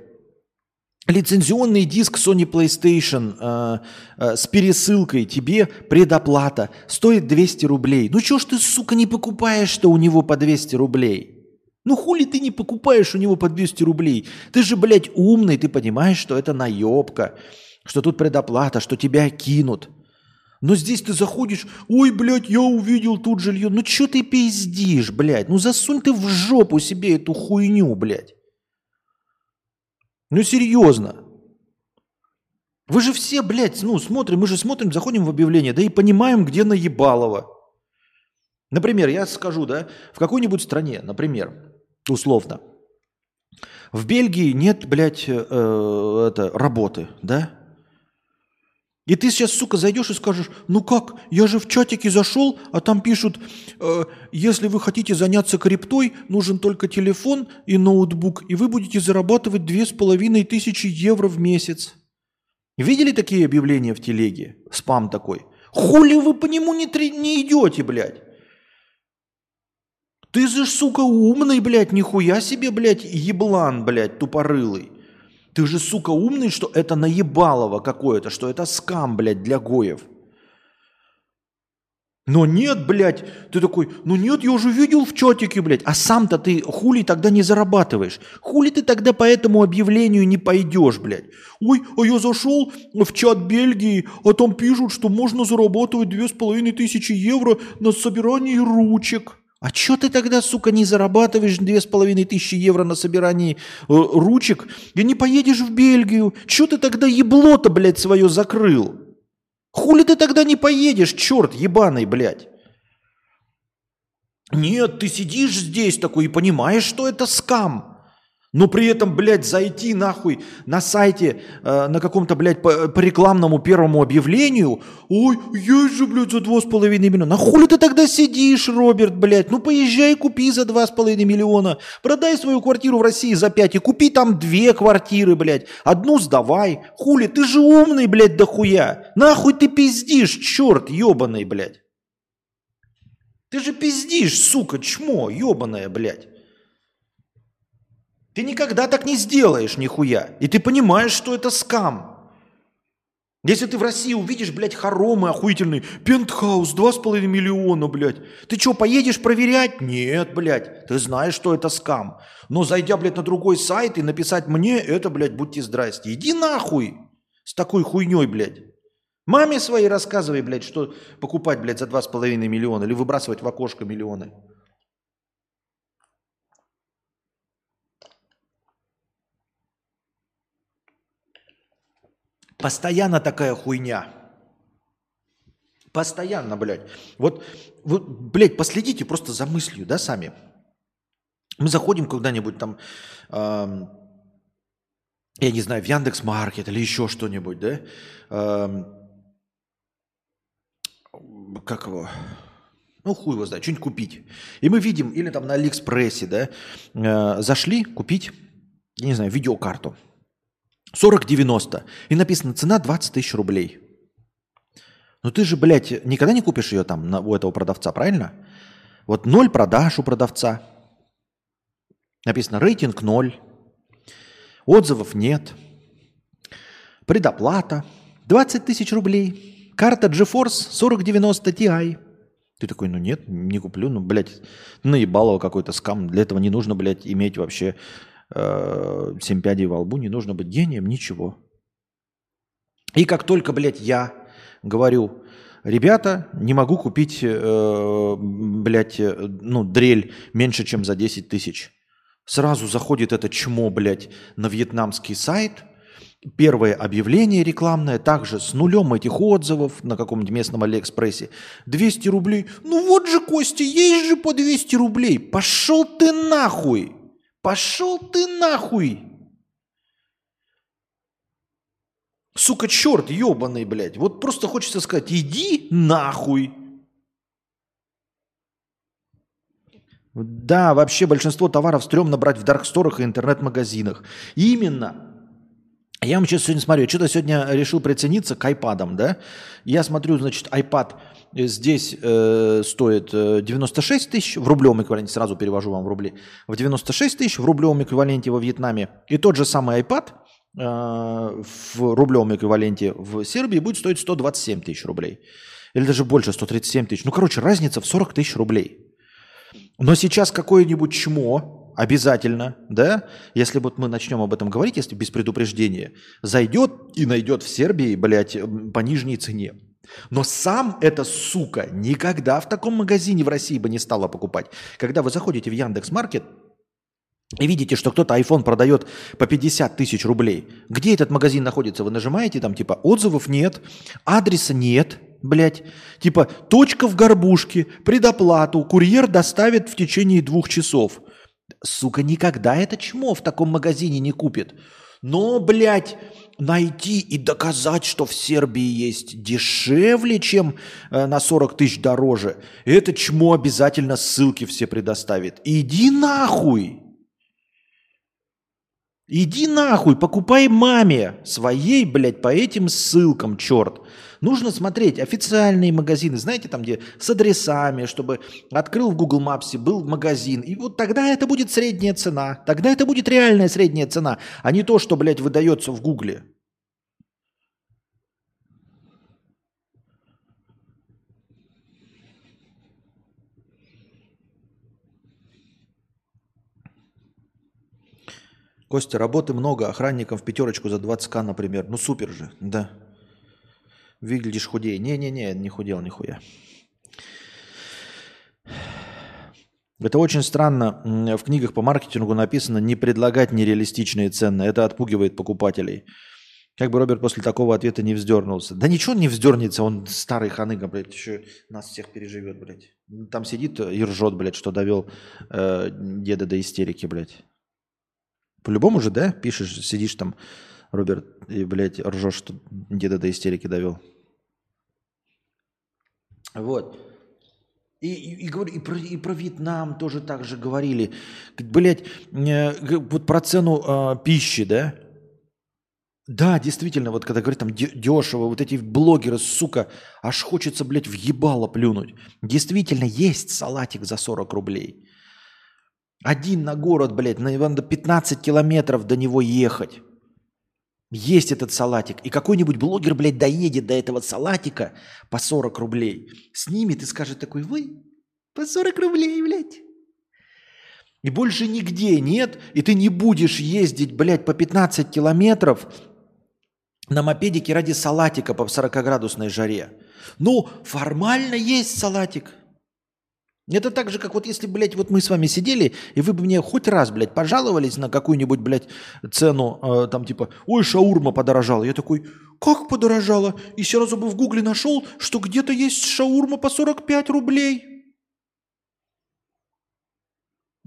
лицензионный диск Sony PlayStation э, э, с пересылкой тебе предоплата стоит 200 рублей. Ну чё ж ты, сука, не покупаешь, что у него по 200 рублей? Ну хули ты не покупаешь у него по 200 рублей? Ты же, блядь, умный, ты понимаешь, что это наебка, что тут предоплата, что тебя кинут. Но здесь ты заходишь, ой, блядь, я увидел тут жилье. Ну что ты пиздишь, блядь? Ну засунь ты в жопу себе эту хуйню, блядь. Ну серьезно. Вы же все, блядь, ну смотрим, мы же смотрим, заходим в объявление, да и понимаем, где наебалово. Например, я скажу, да, в какой-нибудь стране, например, условно. В Бельгии нет, блядь, э, это, работы, да? И ты сейчас, сука, зайдешь и скажешь, ну как, я же в чатике зашел, а там пишут, э, если вы хотите заняться криптой, нужен только телефон и ноутбук, и вы будете зарабатывать две с половиной тысячи евро в месяц. Видели такие объявления в телеге? Спам такой. Хули вы по нему не, не идете, блядь? Ты же, сука, умный, блядь, нихуя себе, блядь, еблан, блядь, тупорылый. Ты же, сука, умный, что это наебалово какое-то, что это скам, блядь, для гоев. Но нет, блядь, ты такой, ну нет, я уже видел в чатике, блядь. А сам-то ты хули тогда не зарабатываешь? Хули ты тогда по этому объявлению не пойдешь, блядь? Ой, а я зашел в чат Бельгии, а там пишут, что можно зарабатывать две с половиной тысячи евро на собирании ручек. А чё ты тогда, сука, не зарабатываешь две с половиной тысячи евро на собирании э, ручек и не поедешь в Бельгию? Чё ты тогда ебло-то, блядь, свое закрыл? Хули ты тогда не поедешь, черт ебаный, блядь? Нет, ты сидишь здесь такой и понимаешь, что это скам. Но при этом, блядь, зайти нахуй на сайте э, на каком-то, блядь, по, по рекламному первому объявлению. Ой, есть же, блядь, за два с половиной миллиона. На хули ты тогда сидишь, Роберт, блядь? Ну поезжай, купи за два с половиной миллиона. Продай свою квартиру в России за пять и купи там две квартиры, блядь. Одну сдавай. Хули, ты же умный, блядь, дохуя. Нахуй ты пиздишь, черт ебаный, блядь. Ты же пиздишь, сука, чмо, ебаное, блядь. Ты никогда так не сделаешь, нихуя. И ты понимаешь, что это скам. Если ты в России увидишь, блядь, хоромы охуительный, пентхаус, 2,5 миллиона, блядь. Ты что, поедешь проверять? Нет, блядь. Ты знаешь, что это скам. Но зайдя, блядь, на другой сайт и написать мне, это, блядь, будьте здрасте. Иди нахуй с такой хуйней, блядь. Маме своей рассказывай, блядь, что покупать, блядь, за 2,5 миллиона или выбрасывать в окошко миллионы. Постоянно такая хуйня. Постоянно, блядь. Вот, вот, блядь, последите просто за мыслью, да, сами. Мы заходим куда-нибудь там, э, я не знаю, в Яндекс Маркет или еще что-нибудь, да? Э, как его? Ну, хуй его знает, что-нибудь купить. И мы видим, или там на Алиэкспрессе, да, э, зашли купить, я не знаю, видеокарту. 40,90. И написано цена 20 тысяч рублей. Ну ты же, блядь, никогда не купишь ее там на, у этого продавца, правильно? Вот ноль продаж у продавца. Написано рейтинг ноль. Отзывов нет. Предоплата. 20 тысяч рублей. Карта GeForce 4090 Ti. Ты такой, ну нет, не куплю. Ну, блядь, наебалово какой-то скам. Для этого не нужно, блядь, иметь вообще э, семь пядей во лбу, не нужно быть гением, ничего. И как только, блядь, я говорю, ребята, не могу купить, э, блядь, э, ну, дрель меньше, чем за 10 тысяч. Сразу заходит это чмо, блядь, на вьетнамский сайт. Первое объявление рекламное, также с нулем этих отзывов на каком-нибудь местном Алиэкспрессе. 200 рублей. Ну вот же, Костя, есть же по 200 рублей. Пошел ты нахуй. Пошел ты нахуй! Сука, черт ебаный, блядь. Вот просто хочется сказать, иди нахуй. Да, вообще большинство товаров стрёмно брать в дарксторах и интернет-магазинах. Именно. Я вам сейчас сегодня смотрю, что-то сегодня решил прицениться к айпадам, да? Я смотрю, значит, iPad Здесь э, стоит 96 э, тысяч в рублевом эквиваленте, сразу перевожу вам в рубли, в 96 тысяч в рублевом эквиваленте во Вьетнаме. И тот же самый iPad э, в рублевом эквиваленте в Сербии будет стоить 127 тысяч рублей. Или даже больше, 137 тысяч. Ну, короче, разница в 40 тысяч рублей. Но сейчас какое-нибудь чмо обязательно, да, если вот мы начнем об этом говорить, если без предупреждения, зайдет и найдет в Сербии, блядь, по нижней цене. Но сам эта сука никогда в таком магазине в России бы не стала покупать. Когда вы заходите в Яндекс Маркет и видите, что кто-то iPhone продает по 50 тысяч рублей, где этот магазин находится? Вы нажимаете там типа отзывов нет, адреса нет, блядь. Типа точка в горбушке, предоплату, курьер доставит в течение двух часов. Сука, никогда это чмо в таком магазине не купит. Но, блядь, найти и доказать, что в Сербии есть дешевле, чем э, на 40 тысяч дороже, это чмо обязательно ссылки все предоставит. Иди нахуй! Иди нахуй, покупай маме своей, блядь, по этим ссылкам, черт. Нужно смотреть официальные магазины, знаете, там где с адресами, чтобы открыл в Google Maps, был магазин. И вот тогда это будет средняя цена. Тогда это будет реальная средняя цена, а не то, что, блядь, выдается в Гугле. Костя, работы много, охранникам в пятерочку за 20к, например. Ну супер же, да. Выглядишь худее. Не-не-не, не худел нихуя. Это очень странно. В книгах по маркетингу написано не предлагать нереалистичные цены. Это отпугивает покупателей. Как бы Роберт после такого ответа не вздернулся. Да ничего не вздернется, он старый ханыга, блядь, еще нас всех переживет, блядь. Там сидит и ржет, блядь, что довел э, деда до истерики, блядь. По-любому же, да, пишешь, сидишь там, Роберт, и, блядь, ржешь, что деда до истерики довел. Вот. И, и, и, и, про, и про Вьетнам тоже так же говорили. Блять, э, вот про цену э, пищи, да? Да, действительно, вот когда говорят там дешево, вот эти блогеры, сука, аж хочется, блядь, в ебало плюнуть. Действительно, есть салатик за 40 рублей. Один на город, блядь, на 15 километров до него ехать. Есть этот салатик. И какой-нибудь блогер, блядь, доедет до этого салатика по 40 рублей. Снимет и скажет такой, вы по 40 рублей, блядь. И больше нигде нет, и ты не будешь ездить, блядь, по 15 километров на мопедике ради салатика по 40-градусной жаре. Ну, формально есть салатик. Это так же, как вот если, блядь, вот мы с вами сидели, и вы бы мне хоть раз, блядь, пожаловались на какую-нибудь, блядь, цену, э, там типа, ой, шаурма подорожала. Я такой, как подорожала? И сразу бы в гугле нашел, что где-то есть шаурма по 45 рублей.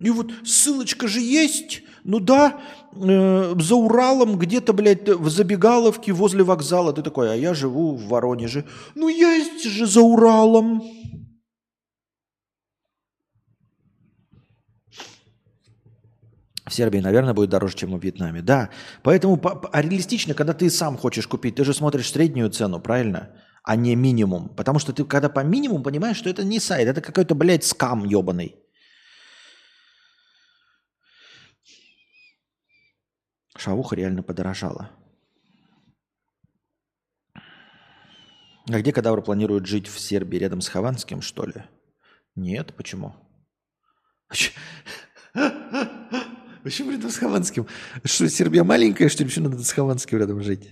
И вот ссылочка же есть. Ну да, э, за Уралом где-то, блядь, в забегаловке возле вокзала. Ты такой, а я живу в Воронеже. Ну есть же за Уралом. В Сербии, наверное, будет дороже, чем в Вьетнаме. Да, поэтому а реалистично, когда ты сам хочешь купить, ты же смотришь среднюю цену, правильно? А не минимум. Потому что ты когда по минимуму понимаешь, что это не сайт, это какой-то, блядь, скам ебаный. Шавуха реально подорожала. А где кадавр планирует жить в Сербии рядом с Хованским, что ли? Нет, почему? Почему рядом с Хованским? Что, Сербия маленькая, что ли, почему надо с Хованским рядом жить?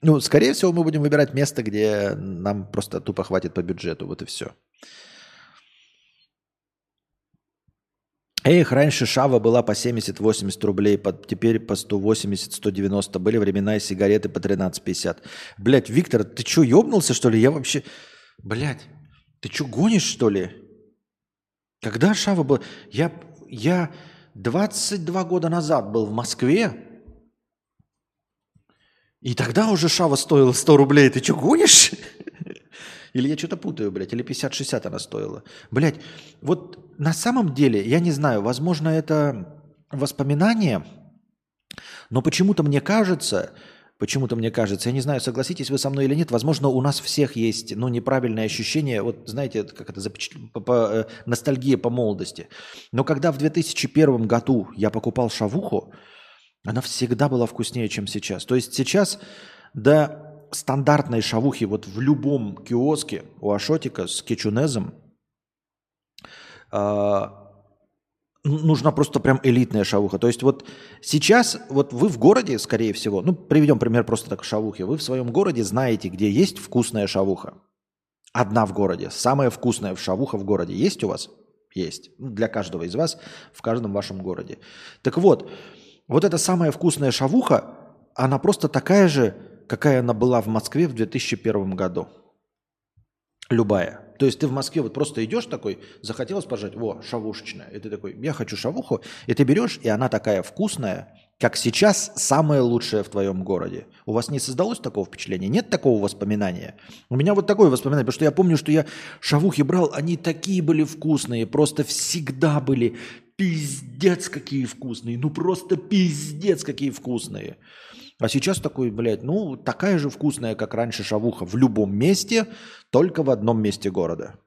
Ну, скорее всего, мы будем выбирать место, где нам просто тупо хватит по бюджету, вот и все. Эх, раньше шава была по 70-80 рублей, под, теперь по 180-190. Были времена и сигареты по 13-50. Блять, Виктор, ты что, ебнулся, что ли? Я вообще... Блять, ты что, гонишь, что ли? Когда шава была... Я, я 22 года назад был в Москве, и тогда уже шава стоила 100 рублей. Ты что, гонишь? Или я что-то путаю, блядь, или 50-60 она стоила. Блядь, вот на самом деле, я не знаю, возможно, это воспоминание, но почему-то мне кажется, почему-то мне кажется, я не знаю, согласитесь вы со мной или нет, возможно, у нас всех есть, ну, неправильное ощущение, вот знаете, как это, запечатлено, по, по, э, ностальгия по молодости. Но когда в 2001 году я покупал шавуху, она всегда была вкуснее, чем сейчас. То есть сейчас, да, стандартной шавухи вот в любом киоске у Ашотика с кетчунезом э, нужна просто прям элитная шавуха. То есть вот сейчас, вот вы в городе, скорее всего, ну, приведем пример просто так шавухи, вы в своем городе знаете, где есть вкусная шавуха. Одна в городе, самая вкусная в шавуха в городе. Есть у вас? Есть. Ну, для каждого из вас в каждом вашем городе. Так вот, вот эта самая вкусная шавуха, она просто такая же, какая она была в Москве в 2001 году. Любая. То есть ты в Москве вот просто идешь такой, захотелось пожать, во, шавушечная. И ты такой, я хочу шавуху. И ты берешь, и она такая вкусная, как сейчас самая лучшая в твоем городе. У вас не создалось такого впечатления? Нет такого воспоминания? У меня вот такое воспоминание, потому что я помню, что я шавухи брал, они такие были вкусные, просто всегда были пиздец какие вкусные, ну просто пиздец какие вкусные. А сейчас такой, блядь, ну, такая же вкусная, как раньше шавуха в любом месте, только в одном месте города.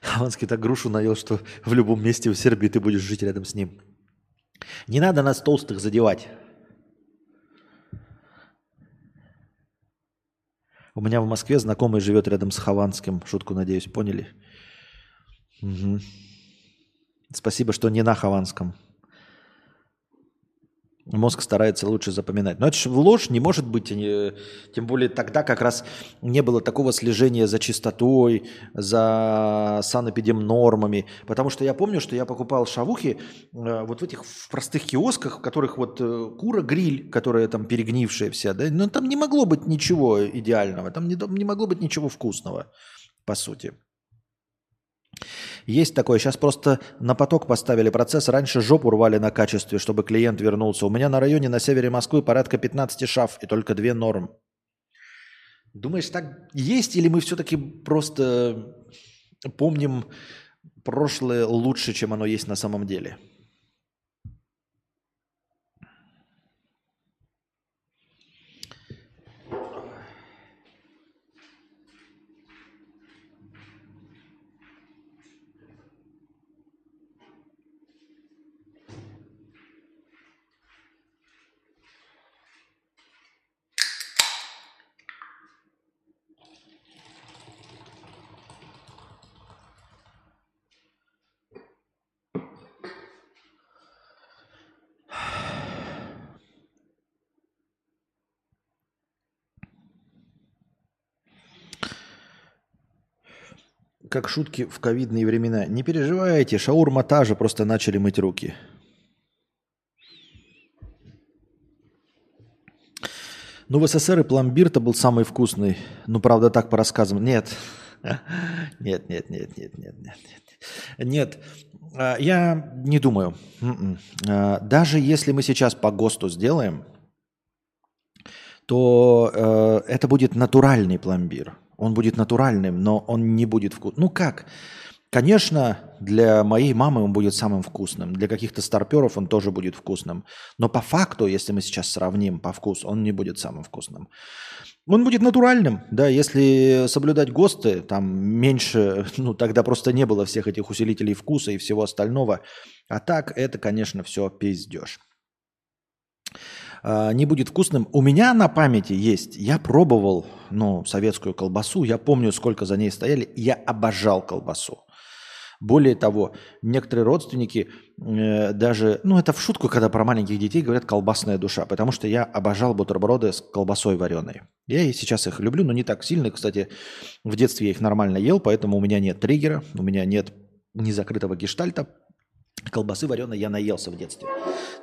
Хованский так грушу наел, что в любом месте в Сербии ты будешь жить рядом с ним. Не надо нас толстых задевать. У меня в Москве знакомый живет рядом с Хованским. Шутку, надеюсь, поняли? Угу. Спасибо, что не на Хованском. Мозг старается лучше запоминать. Но это же ложь не может быть, тем более тогда как раз не было такого слежения за чистотой, за санэпидемнормами. Потому что я помню, что я покупал шавухи э, вот в этих простых киосках, в которых вот э, кура-гриль, которая там перегнившая вся, да, но там не могло быть ничего идеального, там не, не могло быть ничего вкусного, по сути. Есть такое. Сейчас просто на поток поставили процесс. Раньше жопу рвали на качестве, чтобы клиент вернулся. У меня на районе на севере Москвы порядка 15 шаф и только две норм. Думаешь, так есть или мы все-таки просто помним прошлое лучше, чем оно есть на самом деле? Как шутки в ковидные времена. Не переживайте, шаурма та же, просто начали мыть руки. Ну, в СССР и пломбир-то был самый вкусный. Ну, правда, так по рассказам. Нет. Нет, нет, нет, нет, нет, нет. Нет, а, я не думаю. М-м. А, даже если мы сейчас по ГОСТу сделаем, то э, это будет натуральный пломбир. Он будет натуральным, но он не будет вкусным. Ну как? Конечно, для моей мамы он будет самым вкусным. Для каких-то старперов он тоже будет вкусным. Но по факту, если мы сейчас сравним по вкусу, он не будет самым вкусным. Он будет натуральным, да, если соблюдать ГОСТы, там меньше, ну тогда просто не было всех этих усилителей вкуса и всего остального. А так это, конечно, все пиздеж. А, не будет вкусным. У меня на памяти есть, я пробовал ну, советскую колбасу, я помню, сколько за ней стояли, я обожал колбасу. Более того, некоторые родственники э, даже, ну это в шутку, когда про маленьких детей говорят колбасная душа, потому что я обожал бутерброды с колбасой вареной. Я и сейчас их люблю, но не так сильно. Кстати, в детстве я их нормально ел, поэтому у меня нет триггера, у меня нет незакрытого гештальта. Колбасы вареной я наелся в детстве.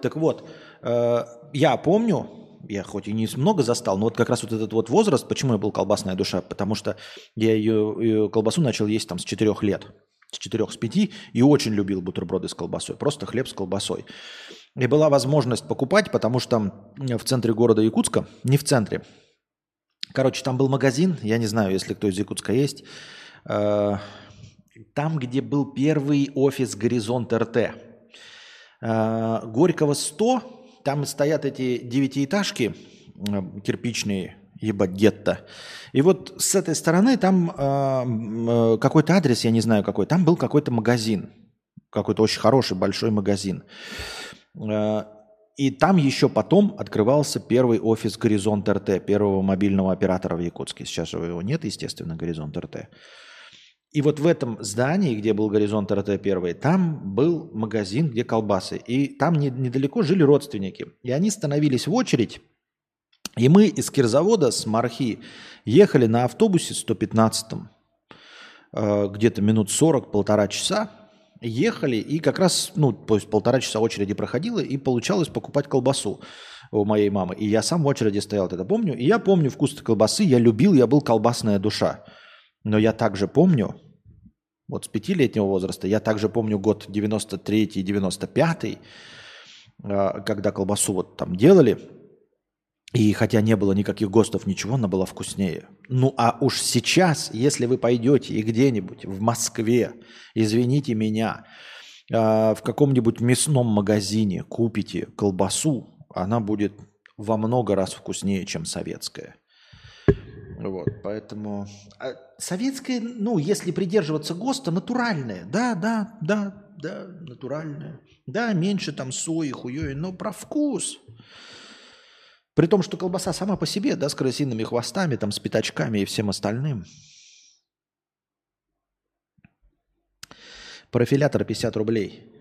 Так вот, я помню, я хоть и не много застал, но вот как раз вот этот вот возраст, почему я был колбасная душа, потому что я ее, ее колбасу начал есть там с 4 лет, с 4 с 5, и очень любил бутерброды с колбасой, просто хлеб с колбасой. И была возможность покупать, потому что в центре города Якутска, не в центре, короче, там был магазин, я не знаю, если кто из Якутска есть, э, там, где был первый офис «Горизонт РТ». Э, Горького 100, там стоят эти девятиэтажки кирпичные, ебать, гетто. И вот с этой стороны там э, какой-то адрес, я не знаю какой, там был какой-то магазин, какой-то очень хороший большой магазин. И там еще потом открывался первый офис «Горизонт РТ», первого мобильного оператора в Якутске. Сейчас его нет, естественно, «Горизонт РТ». И вот в этом здании, где был горизонт РТ-1, там был магазин, где колбасы. И там не, недалеко жили родственники. И они становились в очередь. И мы из Кирзавода, с Мархи, ехали на автобусе 115-м. Э, где-то минут 40, полтора часа. Ехали, и как раз, ну, то есть полтора часа очереди проходило, и получалось покупать колбасу у моей мамы. И я сам в очереди стоял, это помню. И я помню вкус колбасы, я любил, я был колбасная душа. Но я также помню, вот с пятилетнего возраста. Я также помню год 93-й, 95-й, а, когда колбасу вот там делали. И хотя не было никаких ГОСТов, ничего, она была вкуснее. Ну а уж сейчас, если вы пойдете и где-нибудь в Москве, извините меня, а, в каком-нибудь мясном магазине купите колбасу, она будет во много раз вкуснее, чем советская. Вот, поэтому а советская, ну, если придерживаться ГОСТа, натуральная. Да, да, да, да, натуральная. Да, меньше там сои, хуёй, но про вкус. При том, что колбаса сама по себе, да, с крысиными хвостами, там, с пятачками и всем остальным. Профилятор 50 рублей.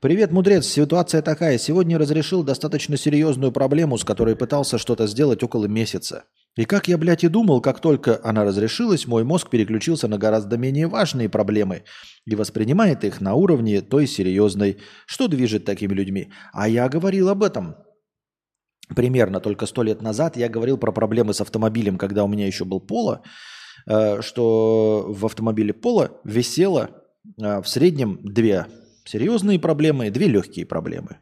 Привет, мудрец. Ситуация такая. Сегодня разрешил достаточно серьезную проблему, с которой пытался что-то сделать около месяца. И как я, блядь, и думал, как только она разрешилась, мой мозг переключился на гораздо менее важные проблемы и воспринимает их на уровне той серьезной, что движет такими людьми. А я говорил об этом. Примерно только сто лет назад я говорил про проблемы с автомобилем, когда у меня еще был Поло, э, что в автомобиле Поло висело э, в среднем две серьезные проблемы и две легкие проблемы.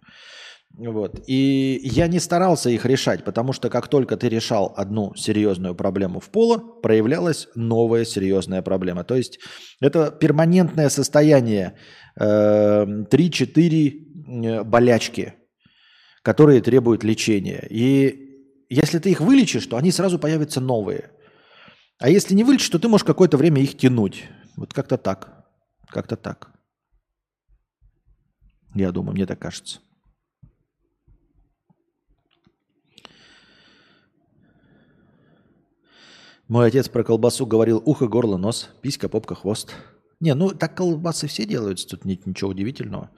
Вот. И я не старался их решать, потому что как только ты решал одну серьезную проблему в поло, проявлялась новая серьезная проблема. То есть это перманентное состояние э, 3-4 э, болячки, которые требуют лечения. И если ты их вылечишь, то они сразу появятся новые. А если не вылечишь, то ты можешь какое-то время их тянуть. Вот как-то так. Как-то так. Я думаю, мне так кажется. Мой отец про колбасу говорил ухо, горло, нос, писька, попка, хвост. Не, ну так колбасы все делаются, тут нет ничего удивительного.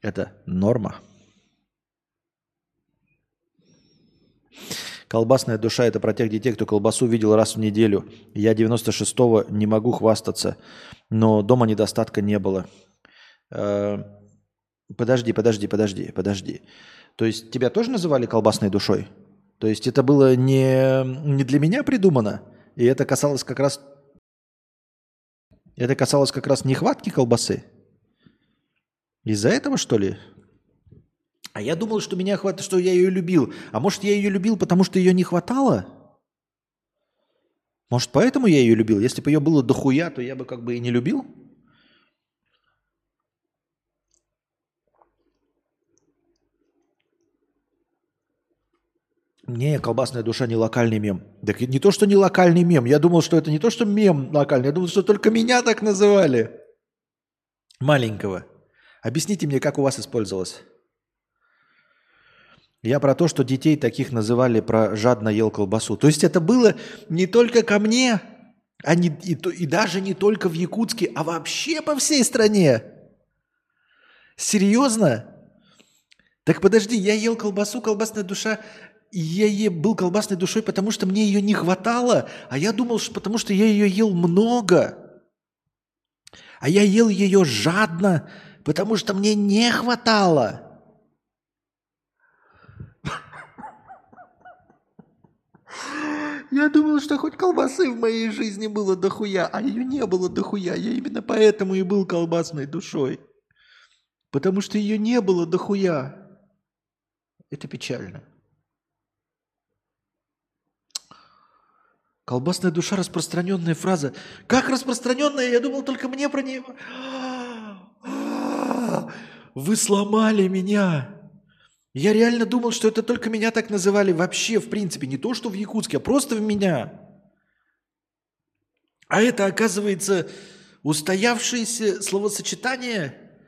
Это норма. Колбасная душа – это про тех детей, кто колбасу видел раз в неделю. Я 96-го не могу хвастаться, но дома недостатка не было. Э, Подожди, подожди, подожди, подожди. То есть тебя тоже называли колбасной душой? То есть это было не, не для меня придумано, и это касалось как раз это касалось как раз нехватки колбасы? Из-за этого, что ли? А я думал, что меня хватает, что я ее любил. А может, я ее любил, потому что ее не хватало? Может, поэтому я ее любил? Если бы ее было дохуя, то я бы как бы и не любил? Не, колбасная душа не локальный мем. Так не то, что не локальный мем. Я думал, что это не то, что мем локальный. Я думал, что только меня так называли. Маленького. Объясните мне, как у вас использовалось. Я про то, что детей таких называли про жадно ел колбасу. То есть это было не только ко мне, а не, и, и даже не только в Якутске, а вообще по всей стране. Серьезно? Так подожди, я ел колбасу, колбасная душа я был колбасной душой, потому что мне ее не хватало, а я думал, что потому что я ее ел много. А я ел ее жадно, потому что мне не хватало. Я думал, что хоть колбасы в моей жизни было дохуя, а ее не было дохуя. Я именно поэтому и был колбасной душой. Потому что ее не было дохуя. Это печально. Колбасная душа – распространенная фраза. Как распространенная? Я думал, только мне про нее... Вы сломали меня. Я реально думал, что это только меня так называли вообще, в принципе. Не то, что в Якутске, а просто в меня. А это, оказывается, устоявшееся словосочетание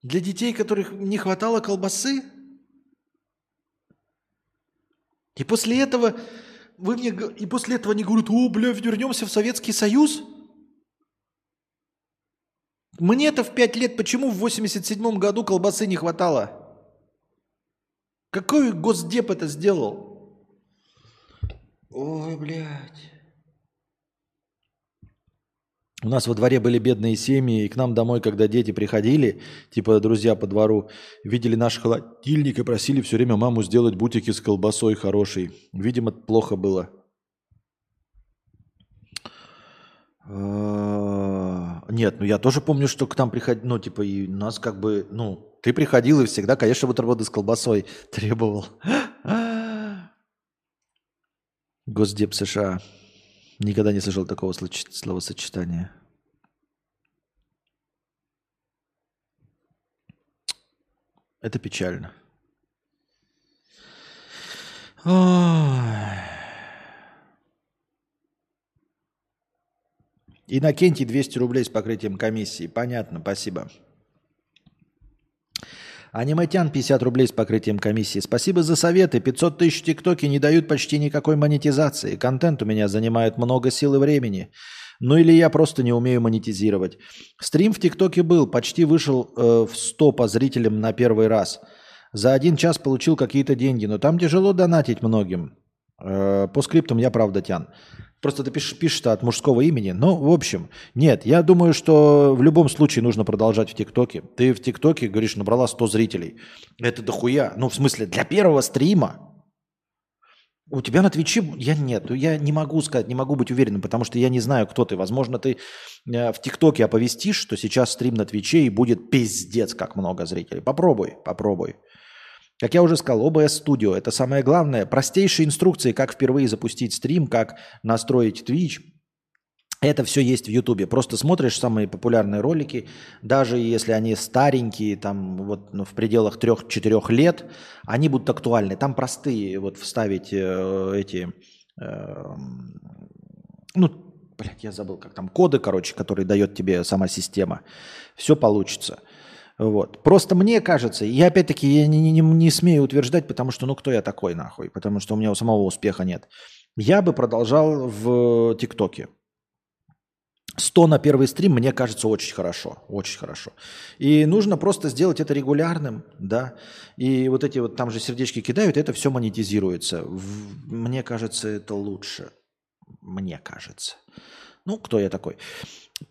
для детей, которых не хватало колбасы. И после этого вы мне и после этого они говорят, о, бля, вернемся в Советский Союз? Мне-то в пять лет почему в 87 году колбасы не хватало? Какой госдеп это сделал? Ой, блядь. У нас во дворе были бедные семьи, и к нам домой, когда дети приходили, типа друзья по двору, видели наш холодильник и просили все время маму сделать бутики с колбасой хорошей. Видимо, плохо было. А, нет, ну я тоже помню, что к нам приходили, ну типа и нас как бы, ну ты приходил и всегда, конечно, бутерброды с колбасой требовал. Госдеп США. Никогда не слышал такого словосочетания. Это печально. Иннокентий 200 рублей с покрытием комиссии. Понятно, спасибо. Аниметян 50 рублей с покрытием комиссии. Спасибо за советы. 500 тысяч ТикТоки не дают почти никакой монетизации. Контент у меня занимает много сил и времени. Ну или я просто не умею монетизировать. Стрим в ТикТоке был, почти вышел э, в 100 по зрителям на первый раз. За один час получил какие-то деньги, но там тяжело донатить многим. Э, по скриптам я правда тян. Просто ты пишешь, пишешь от мужского имени. Ну, в общем, нет, я думаю, что в любом случае нужно продолжать в ТикТоке. Ты в ТикТоке, говоришь, набрала 100 зрителей. Это дохуя. Ну, в смысле, для первого стрима у тебя на Твиче, я нет, я не могу сказать, не могу быть уверенным, потому что я не знаю, кто ты. Возможно, ты э, в ТикТоке оповестишь, что сейчас стрим на Твиче и будет пиздец, как много зрителей. Попробуй, попробуй. Как я уже сказал, OBS Studio – это самое главное. Простейшие инструкции, как впервые запустить стрим, как настроить Twitch. Это все есть в Ютубе. Просто смотришь самые популярные ролики, даже если они старенькие, там вот ну, в пределах 3-4 лет, они будут актуальны. Там простые вот вставить э, эти, э, ну, блядь, я забыл, как там, коды, короче, которые дает тебе сама система. Все получится. Вот. Просто мне кажется, я опять-таки я не, не, не смею утверждать, потому что ну кто я такой нахуй, потому что у меня у самого успеха нет. Я бы продолжал в ТикТоке. 100 на первый стрим, мне кажется, очень хорошо, очень хорошо. И нужно просто сделать это регулярным, да. И вот эти вот там же сердечки кидают, это все монетизируется. В, мне кажется, это лучше. Мне кажется. Ну, кто я такой?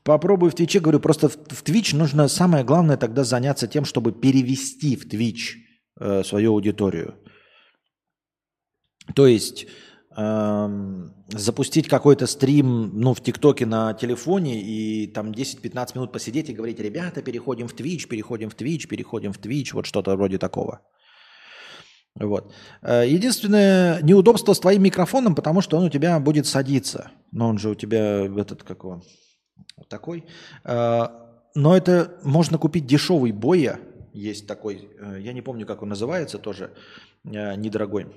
Попробую в Твиче, говорю, просто в, в Twitch нужно самое главное тогда заняться тем, чтобы перевести в Twitch э, свою аудиторию. То есть запустить какой-то стрим ну, в ТикТоке на телефоне и там 10-15 минут посидеть и говорить, ребята, переходим в Twitch, переходим в Twitch, переходим в Twitch, вот что-то вроде такого. Вот. Э, единственное неудобство с твоим микрофоном, потому что он у тебя будет садиться. Но он же у тебя этот какой вот такой. Э, но это можно купить дешевый боя. Есть такой, э, я не помню, как он называется, тоже недорогой.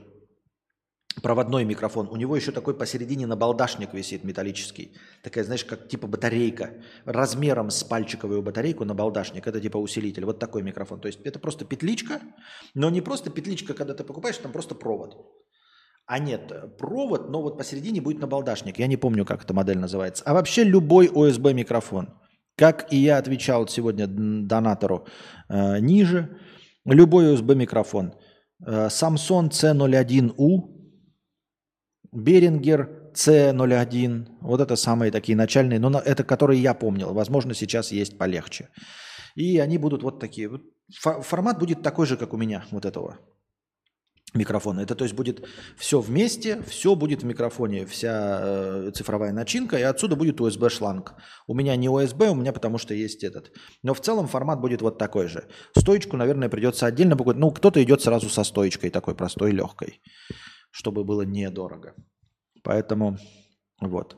Проводной микрофон. У него еще такой посередине набалдашник висит металлический. Такая, знаешь, как типа батарейка. Размером с пальчиковую батарейку набалдашник. Это типа усилитель. Вот такой микрофон. То есть это просто петличка, но не просто петличка, когда ты покупаешь, там просто провод. А нет, провод, но вот посередине будет набалдашник. Я не помню, как эта модель называется. А вообще любой USB микрофон. Как и я отвечал сегодня донатору э, ниже, любой USB микрофон. Э, Samsung C01U, Берингер C01, вот это самые такие начальные, но это которые я помнил. Возможно, сейчас есть полегче. И они будут вот такие. Формат будет такой же, как у меня, вот этого микрофона. Это то есть будет все вместе, все будет в микрофоне, вся э, цифровая начинка, и отсюда будет USB-шланг. У меня не USB, у меня потому что есть этот. Но в целом формат будет вот такой же. Стоечку, наверное, придется отдельно покупать. Ну, кто-то идет сразу со стоечкой такой простой, легкой чтобы было недорого. Поэтому вот.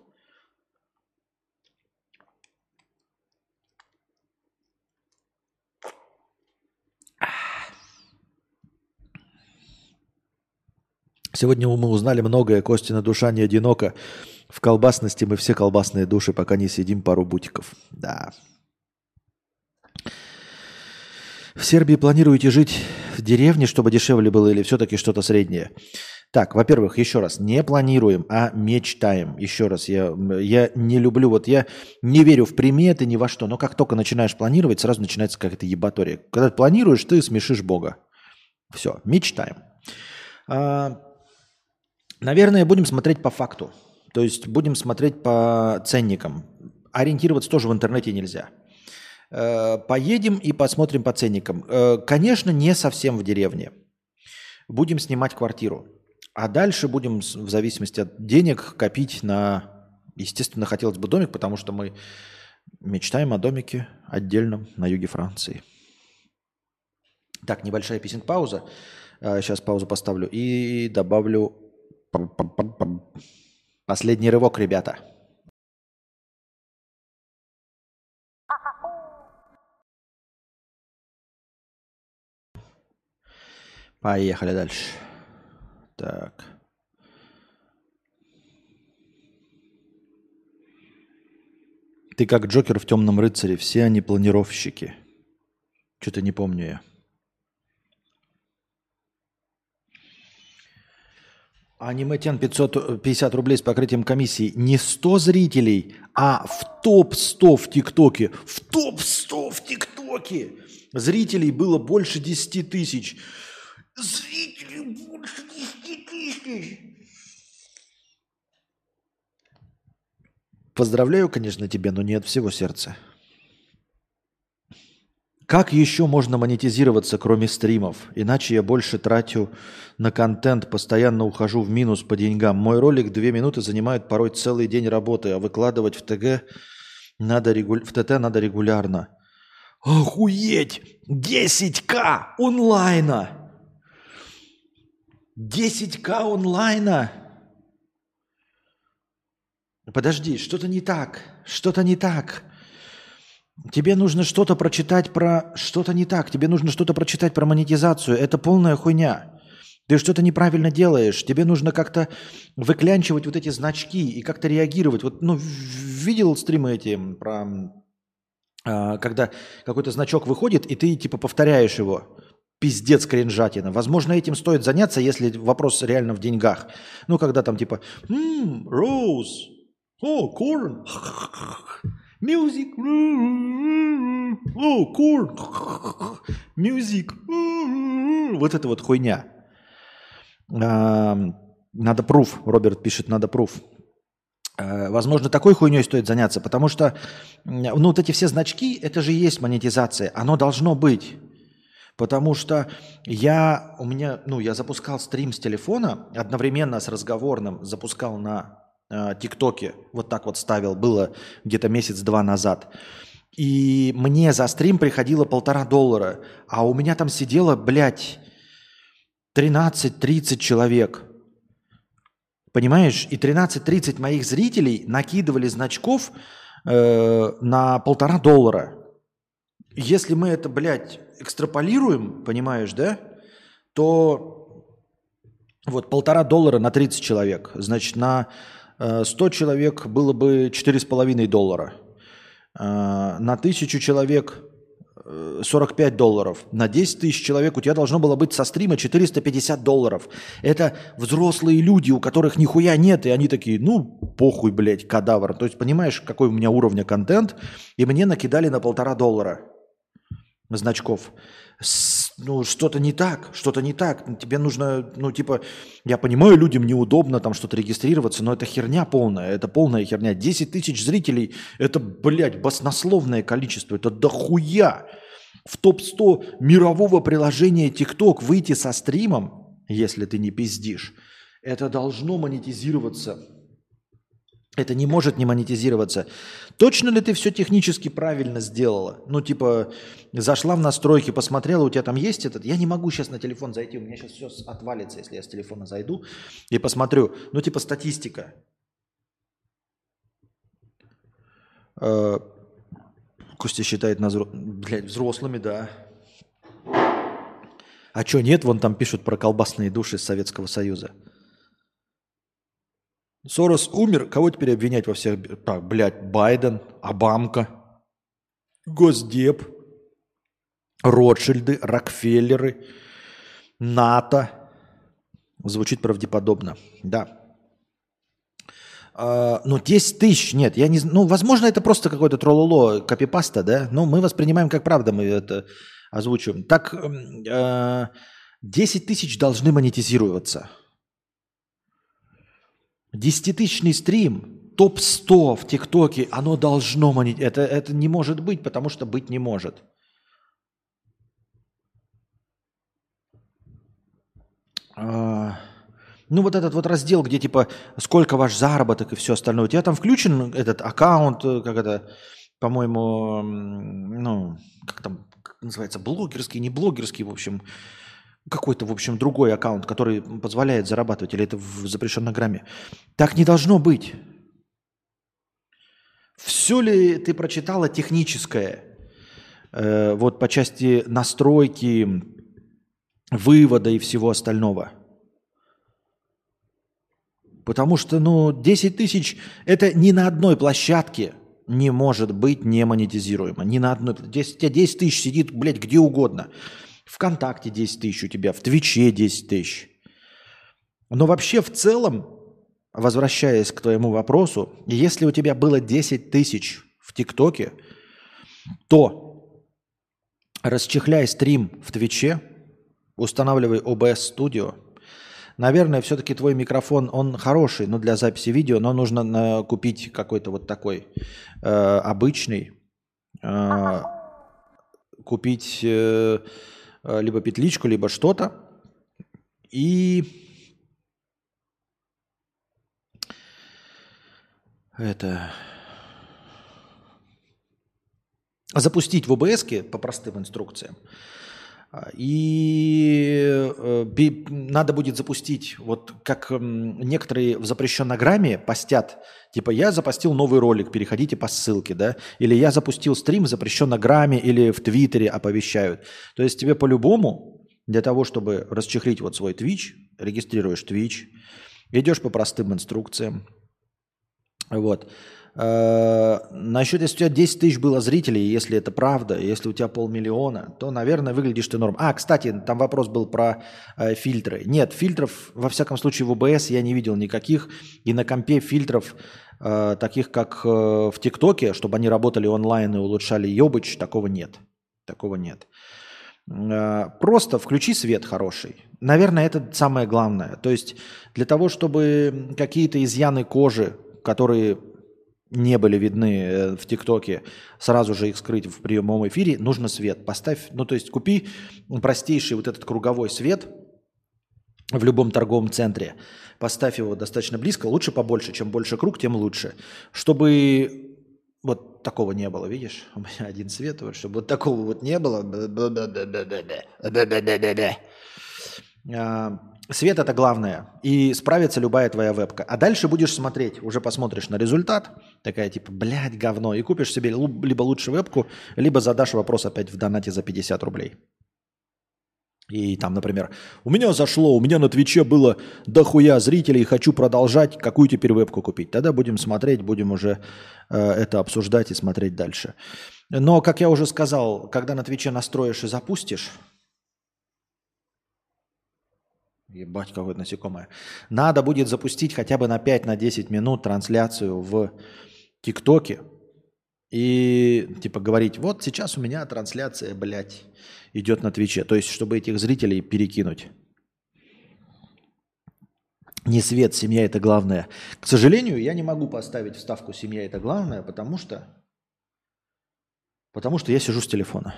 Сегодня мы узнали многое. Костина душа не одинока. В колбасности мы все колбасные души, пока не сидим пару бутиков. Да. В Сербии планируете жить в деревне, чтобы дешевле было, или все-таки что-то среднее? Так, во-первых, еще раз, не планируем, а мечтаем. Еще раз, я, я не люблю, вот я не верю в приметы, ни во что, но как только начинаешь планировать, сразу начинается какая-то ебатория. Когда ты планируешь, ты смешишь Бога. Все, мечтаем. А, наверное, будем смотреть по факту. То есть будем смотреть по ценникам. Ориентироваться тоже в интернете нельзя. Э, поедем и посмотрим по ценникам. Э, конечно, не совсем в деревне. Будем снимать квартиру. А дальше будем в зависимости от денег копить на... Естественно, хотелось бы домик, потому что мы мечтаем о домике отдельном на юге Франции. Так, небольшая. Сейчас а, паузу поставлю и добавлю последний рывок, ребята. Поехали дальше. Так. Ты как Джокер в «Темном рыцаре». Все они планировщики. Что-то не помню я. Аниме Тен 550 рублей с покрытием комиссии. Не 100 зрителей, а в топ-100 в ТикТоке. В топ-100 в ТикТоке! Зрителей было больше 10 тысяч. Зрителей больше 10 тысяч. Поздравляю, конечно, тебя, но не от всего сердца. Как еще можно монетизироваться, кроме стримов? Иначе я больше трачу на контент, постоянно ухожу в минус по деньгам. Мой ролик две минуты занимает порой целый день работы, а выкладывать в ТГ надо регу... в ТТ надо регулярно. Охуеть! 10к онлайна! 10к онлайна! Подожди, что-то не так, что-то не так. Тебе нужно что-то прочитать про... Что-то не так. Тебе нужно что-то прочитать про монетизацию. Это полная хуйня. Ты что-то неправильно делаешь. Тебе нужно как-то выклянчивать вот эти значки и как-то реагировать. Вот, ну, видел стримы эти про... А, когда какой-то значок выходит, и ты типа повторяешь его. Пиздец кринжатина. Возможно, этим стоит заняться, если вопрос реально в деньгах. Ну, когда там типа... Роуз. О, корн. Music. О, корн. Music. Вот это вот хуйня. Надо пруф. Роберт пишет, надо пруф. А, возможно, такой хуйней стоит заняться, потому что ну, вот эти все значки, это же и есть монетизация. Оно должно быть. Потому что я, у меня, ну, я запускал стрим с телефона, одновременно с разговорным запускал на Э, ТикТоке, вот так вот ставил, было где-то месяц-два назад. И мне за стрим приходило полтора доллара, а у меня там сидело, блядь, 13-30 человек. Понимаешь? И 13-30 моих зрителей накидывали значков э, на полтора доллара. Если мы это, блядь, экстраполируем, понимаешь, да, то вот полтора доллара на 30 человек. Значит, на 100 э, человек было бы 4,5 доллара. Э, на 1000 человек 45 э, долларов. На 10 тысяч человек у тебя должно было быть со стрима 450 долларов. Это взрослые люди, у которых нихуя нет, и они такие, ну, похуй, блядь, кадавр. То есть понимаешь, какой у меня уровня контент, и мне накидали на полтора доллара значков ну, что-то не так, что-то не так. Тебе нужно, ну, типа, я понимаю, людям неудобно там что-то регистрироваться, но это херня полная, это полная херня. 10 тысяч зрителей, это, блядь, баснословное количество, это дохуя. В топ-100 мирового приложения TikTok выйти со стримом, если ты не пиздишь, это должно монетизироваться это не может не монетизироваться. Точно ли ты все технически правильно сделала? Ну, типа, зашла в настройки, посмотрела, у тебя там есть этот. Я не могу сейчас на телефон зайти, у меня сейчас все отвалится, если я с телефона зайду и посмотрю. Ну, типа, статистика. Э, Костя считает нас Блядь, взрослыми, да. А что нет? Вон там пишут про колбасные души Советского Союза. Сорос умер, кого теперь обвинять во всех? Так, блядь, Байден, Обамка, Госдеп, Ротшильды, Рокфеллеры, НАТО. Звучит правдеподобно, да. Uh, ну, 10 тысяч, нет, я не знаю. Ну, возможно, это просто какой-то трололо, копипаста, да? Но мы воспринимаем как правда, мы это озвучиваем. Так, uh, 10 тысяч должны монетизироваться. Десятитысячный стрим, топ-100 в ТикТоке, оно должно монетизировать. Это, это не может быть, потому что быть не может. А, ну, вот этот вот раздел, где типа сколько ваш заработок и все остальное. У тебя там включен этот аккаунт, э, как это, по-моему, ну, как там как называется, блогерский, не блогерский, в общем, какой-то, в общем, другой аккаунт, который позволяет зарабатывать, или это в запрещенной грамме. Так не должно быть. Все ли ты прочитала техническое, э, вот по части настройки, вывода и всего остального? Потому что, ну, 10 тысяч – это ни на одной площадке не может быть не монетизируемо. Ни на одной. 10, 10 тысяч сидит, блядь, где угодно. ВКонтакте 10 тысяч у тебя, в Твиче 10 тысяч. Но вообще в целом, возвращаясь к твоему вопросу, если у тебя было 10 тысяч в ТикТоке, то расчехляй стрим в Твиче, устанавливай OBS Studio. Наверное, все-таки твой микрофон, он хороший, но для записи видео, но нужно купить какой-то вот такой э, обычный, э, купить э, либо петличку, либо что-то. И это запустить в ОБС по простым инструкциям. И э, надо будет запустить, вот как некоторые в запрещеннограмме постят, типа я запустил новый ролик, переходите по ссылке, да, или я запустил стрим в запрещеннограмме или в Твиттере оповещают. То есть тебе по-любому для того, чтобы расчехлить вот свой Twitch, регистрируешь Twitch, идешь по простым инструкциям, вот. Э, насчет, если у тебя 10 тысяч было зрителей, если это правда, если у тебя полмиллиона, то, наверное, выглядишь ты норм. А, кстати, там вопрос был про э, фильтры. Нет, фильтров, во всяком случае, в OBS я не видел никаких. И на компе фильтров, э, таких как э, в ТикТоке, чтобы они работали онлайн и улучшали ебыч, такого нет. Такого нет. Э, просто включи свет хороший. Наверное, это самое главное. То есть для того, чтобы какие-то изъяны кожи которые не были видны э, в ТикТоке, сразу же их скрыть в прямом эфире, нужно свет. Поставь, ну то есть купи простейший вот этот круговой свет в любом торговом центре. Поставь его достаточно близко, лучше побольше. Чем больше круг, тем лучше. Чтобы вот такого не было, видишь? У меня один свет, вот, чтобы вот такого вот не было. Свет это главное. И справится любая твоя вебка. А дальше будешь смотреть, уже посмотришь на результат. Такая типа, блядь, говно. И купишь себе либо лучше вебку, либо задашь вопрос опять в донате за 50 рублей. И там, например, у меня зашло, у меня на Твиче было дохуя зрителей, хочу продолжать, какую теперь вебку купить. Тогда будем смотреть, будем уже э, это обсуждать и смотреть дальше. Но, как я уже сказал, когда на Твиче настроишь и запустишь, Ебать, какое насекомое. Надо будет запустить хотя бы на 5-10 на минут трансляцию в ТикТоке и типа говорить, вот сейчас у меня трансляция, блядь, идет на Твиче. То есть, чтобы этих зрителей перекинуть. Не свет, семья это главное. К сожалению, я не могу поставить вставку «семья это главное», потому что, потому что я сижу с телефона.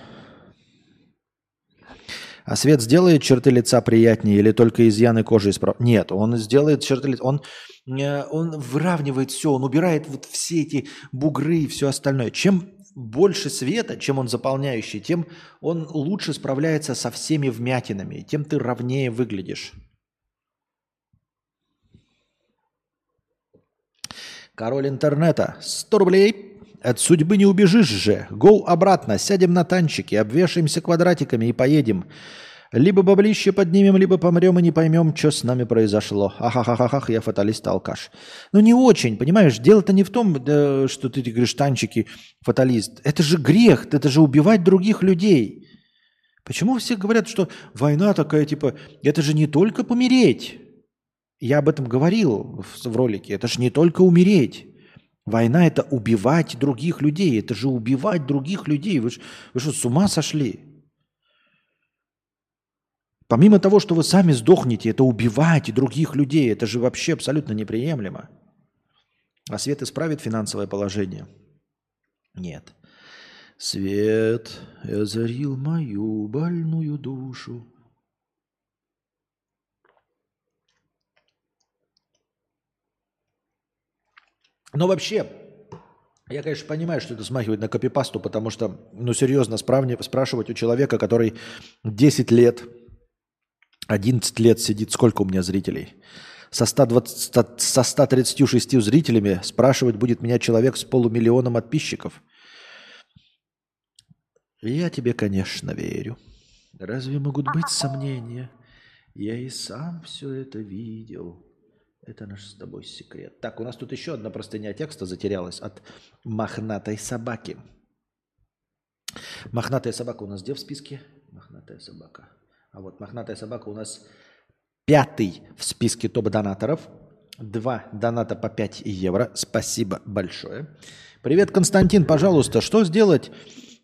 А свет сделает черты лица приятнее или только изъяны кожи исправляет? Нет, он сделает черты лица. Он, э, он выравнивает все, он убирает вот все эти бугры и все остальное. Чем больше света, чем он заполняющий, тем он лучше справляется со всеми вмятинами, тем ты ровнее выглядишь. Король интернета. 100 рублей. От судьбы не убежишь же. Гоу обратно, сядем на танчики, обвешаемся квадратиками и поедем. Либо баблище поднимем, либо помрем и не поймем, что с нами произошло. Ахахахах, я фаталист-алкаш. Ну не очень, понимаешь? Дело-то не в том, что ты, говоришь, танчики, фаталист. Это же грех, это же убивать других людей. Почему все говорят, что война такая, типа, это же не только помереть. Я об этом говорил в, в ролике. Это же не только умереть. Война – это убивать других людей. Это же убивать других людей. Вы, вы что, с ума сошли? Помимо того, что вы сами сдохнете, это убивать других людей. Это же вообще абсолютно неприемлемо. А свет исправит финансовое положение? Нет. Свет озарил мою больную душу. Но вообще, я, конечно, понимаю, что это смахивает на копипасту, потому что, ну, серьезно, справни, спрашивать у человека, который 10 лет, 11 лет сидит, сколько у меня зрителей? Со, 120, со 136 зрителями спрашивать будет меня человек с полумиллионом подписчиков. Я тебе, конечно, верю. Разве могут быть сомнения? Я и сам все это видел. Это наш с тобой секрет. Так, у нас тут еще одна простыня текста затерялась от мохнатой собаки. Мохнатая собака у нас где в списке? Мохнатая собака. А вот мохнатая собака у нас пятый в списке топ-донаторов. Два доната по 5 евро. Спасибо большое. Привет, Константин. Пожалуйста, что сделать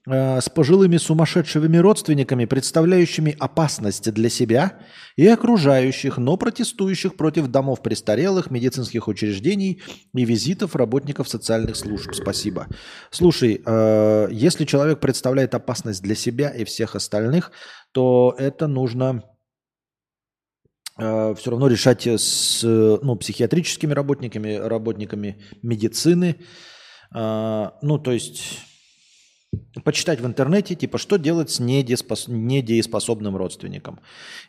э, с пожилыми сумасшедшими родственниками, представляющими опасность для себя и окружающих, но протестующих против домов престарелых, медицинских учреждений и визитов работников социальных служб? Спасибо. Слушай, э, если человек представляет опасность для себя и всех остальных, то это нужно э, все равно решать с ну, психиатрическими работниками, работниками медицины. Э, ну, то есть почитать в интернете, типа, что делать с недееспос... недееспособным родственником.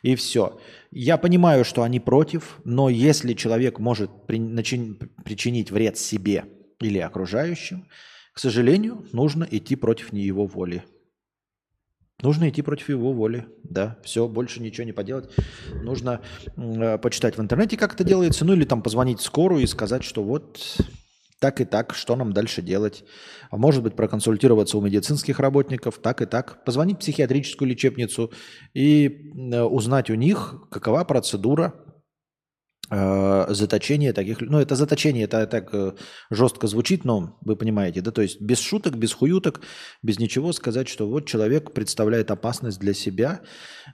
И все. Я понимаю, что они против, но если человек может при... начин... причинить вред себе или окружающим, к сожалению, нужно идти против его воли. Нужно идти против его воли, да, все, больше ничего не поделать. Нужно э, почитать в интернете, как это делается, ну или там позвонить скорую и сказать, что вот так и так, что нам дальше делать. Может быть, проконсультироваться у медицинских работников, так и так. Позвонить в психиатрическую лечебницу и э, узнать у них, какова процедура э, заточения таких... Ну, это заточение, это так э, жестко звучит, но вы понимаете, да? То есть без шуток, без хуюток, без ничего сказать, что вот человек представляет опасность для себя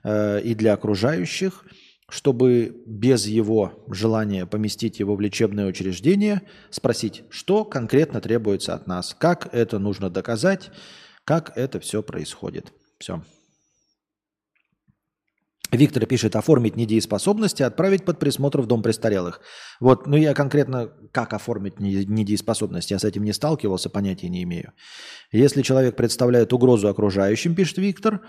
э, и для окружающих – чтобы без его желания поместить его в лечебное учреждение, спросить, что конкретно требуется от нас, как это нужно доказать, как это все происходит. Все. Виктор пишет, оформить недееспособность и отправить под присмотр в дом престарелых. Вот, ну я конкретно, как оформить недееспособность, я с этим не сталкивался, понятия не имею. Если человек представляет угрозу окружающим, пишет Виктор,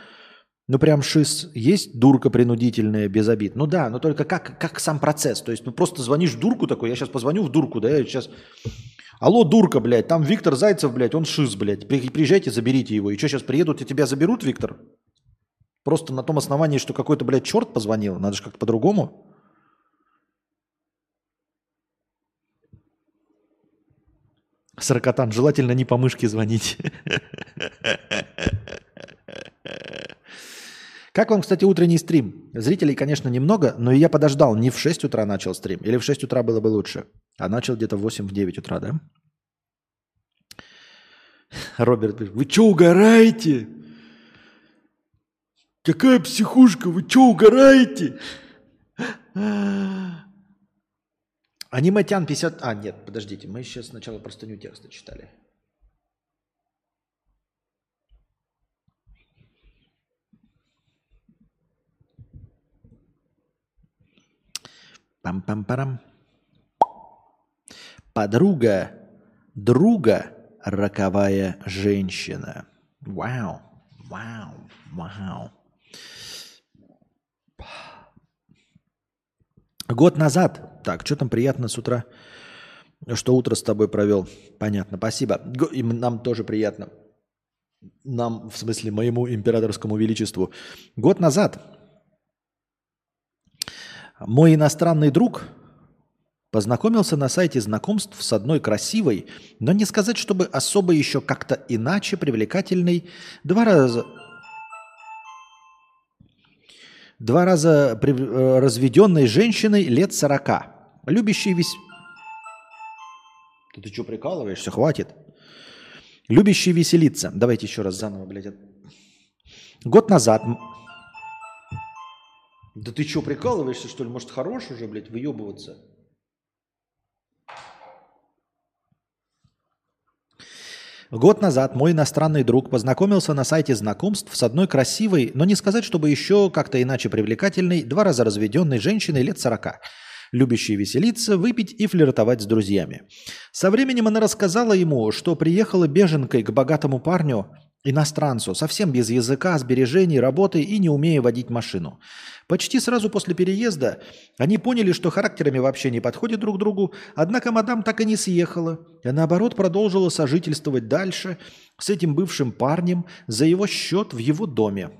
ну, прям шиз. Есть дурка принудительная, без обид? Ну да, но только как, как сам процесс. То есть, ну просто звонишь дурку такой, я сейчас позвоню в дурку, да, я сейчас... Алло, дурка, блядь, там Виктор Зайцев, блядь, он шиз, блядь. Приезжайте, заберите его. И что, сейчас приедут и тебя заберут, Виктор? Просто на том основании, что какой-то, блядь, черт позвонил. Надо же как-то по-другому. Сорокотан, желательно не по мышке звонить. Как вам, кстати, утренний стрим? Зрителей, конечно, немного, но я подождал. Не в 6 утра начал стрим. Или в 6 утра было бы лучше. А начал где-то в 8-9 утра, да? Роберт пишет, вы что, угораете? Какая психушка? Вы что, угораете? Аниматян 50... А, нет, подождите, мы сейчас сначала простыню текста читали. Пам-пам-парам. Подруга друга роковая женщина. Вау, вау, вау. Год назад. Так, что там приятно с утра? Что утро с тобой провел? Понятно, спасибо. И нам тоже приятно. Нам, в смысле, моему императорскому величеству. Год назад мой иностранный друг познакомился на сайте знакомств с одной красивой, но не сказать, чтобы особо еще как-то иначе привлекательной, два раза два раза э, разведенной женщиной лет сорока, любящей весь... Ты, ты что, прикалываешься? Хватит. Любящий веселиться. Давайте еще раз заново, блядь. Год назад да ты что, прикалываешься, что ли? Может, хорош уже, блядь, выебываться? Год назад мой иностранный друг познакомился на сайте знакомств с одной красивой, но не сказать, чтобы еще как-то иначе привлекательной, два раза разведенной женщиной лет 40, любящей веселиться, выпить и флиртовать с друзьями. Со временем она рассказала ему, что приехала беженкой к богатому парню, иностранцу, совсем без языка, сбережений, работы и не умея водить машину. Почти сразу после переезда они поняли, что характерами вообще не подходят друг другу, однако мадам так и не съехала, а наоборот продолжила сожительствовать дальше с этим бывшим парнем за его счет в его доме.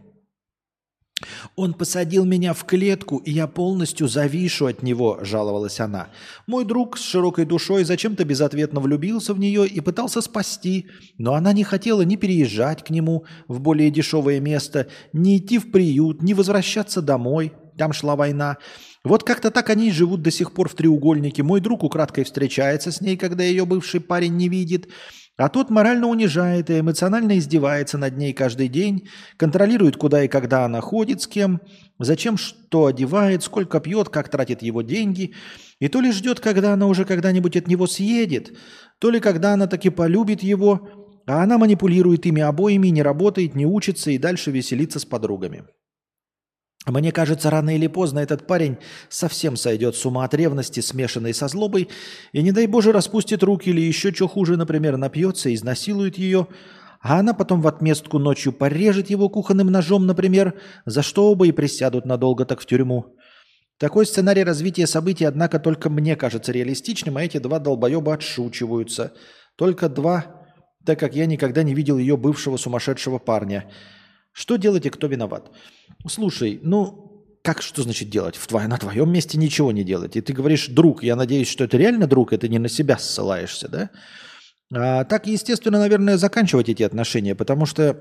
«Он посадил меня в клетку, и я полностью завишу от него», – жаловалась она. «Мой друг с широкой душой зачем-то безответно влюбился в нее и пытался спасти, но она не хотела ни переезжать к нему в более дешевое место, ни идти в приют, ни возвращаться домой. там шла война. Вот как-то так они живут до сих пор в треугольнике. Мой друг украдкой встречается с ней, когда ее бывший парень не видит. А тот морально унижает и эмоционально издевается над ней каждый день, контролирует, куда и когда она ходит, с кем, зачем что одевает, сколько пьет, как тратит его деньги. И то ли ждет, когда она уже когда-нибудь от него съедет, то ли когда она таки полюбит его, а она манипулирует ими обоими, не работает, не учится и дальше веселится с подругами. Мне кажется, рано или поздно этот парень совсем сойдет с ума от ревности, смешанной со злобой, и, не дай Боже, распустит руки или еще что хуже, например, напьется, изнасилует ее, а она потом в отместку ночью порежет его кухонным ножом, например, за что оба и присядут надолго так в тюрьму. Такой сценарий развития событий, однако, только мне кажется реалистичным, а эти два долбоеба отшучиваются. Только два, так как я никогда не видел ее бывшего сумасшедшего парня – что делать и кто виноват? Слушай, ну, как что значит делать? В твоем, на твоем месте ничего не делать. И ты говоришь, друг, я надеюсь, что это реально друг, это не на себя ссылаешься, да? А, так, естественно, наверное, заканчивать эти отношения, потому что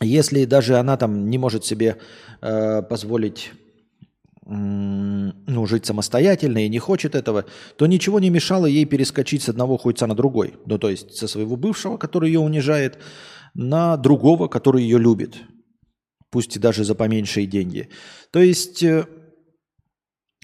если даже она там не может себе э, позволить ну, жить самостоятельно и не хочет этого, то ничего не мешало ей перескочить с одного хуйца на другой. Ну, то есть со своего бывшего, который ее унижает, на другого, который ее любит, пусть и даже за поменьшие деньги. То есть, э,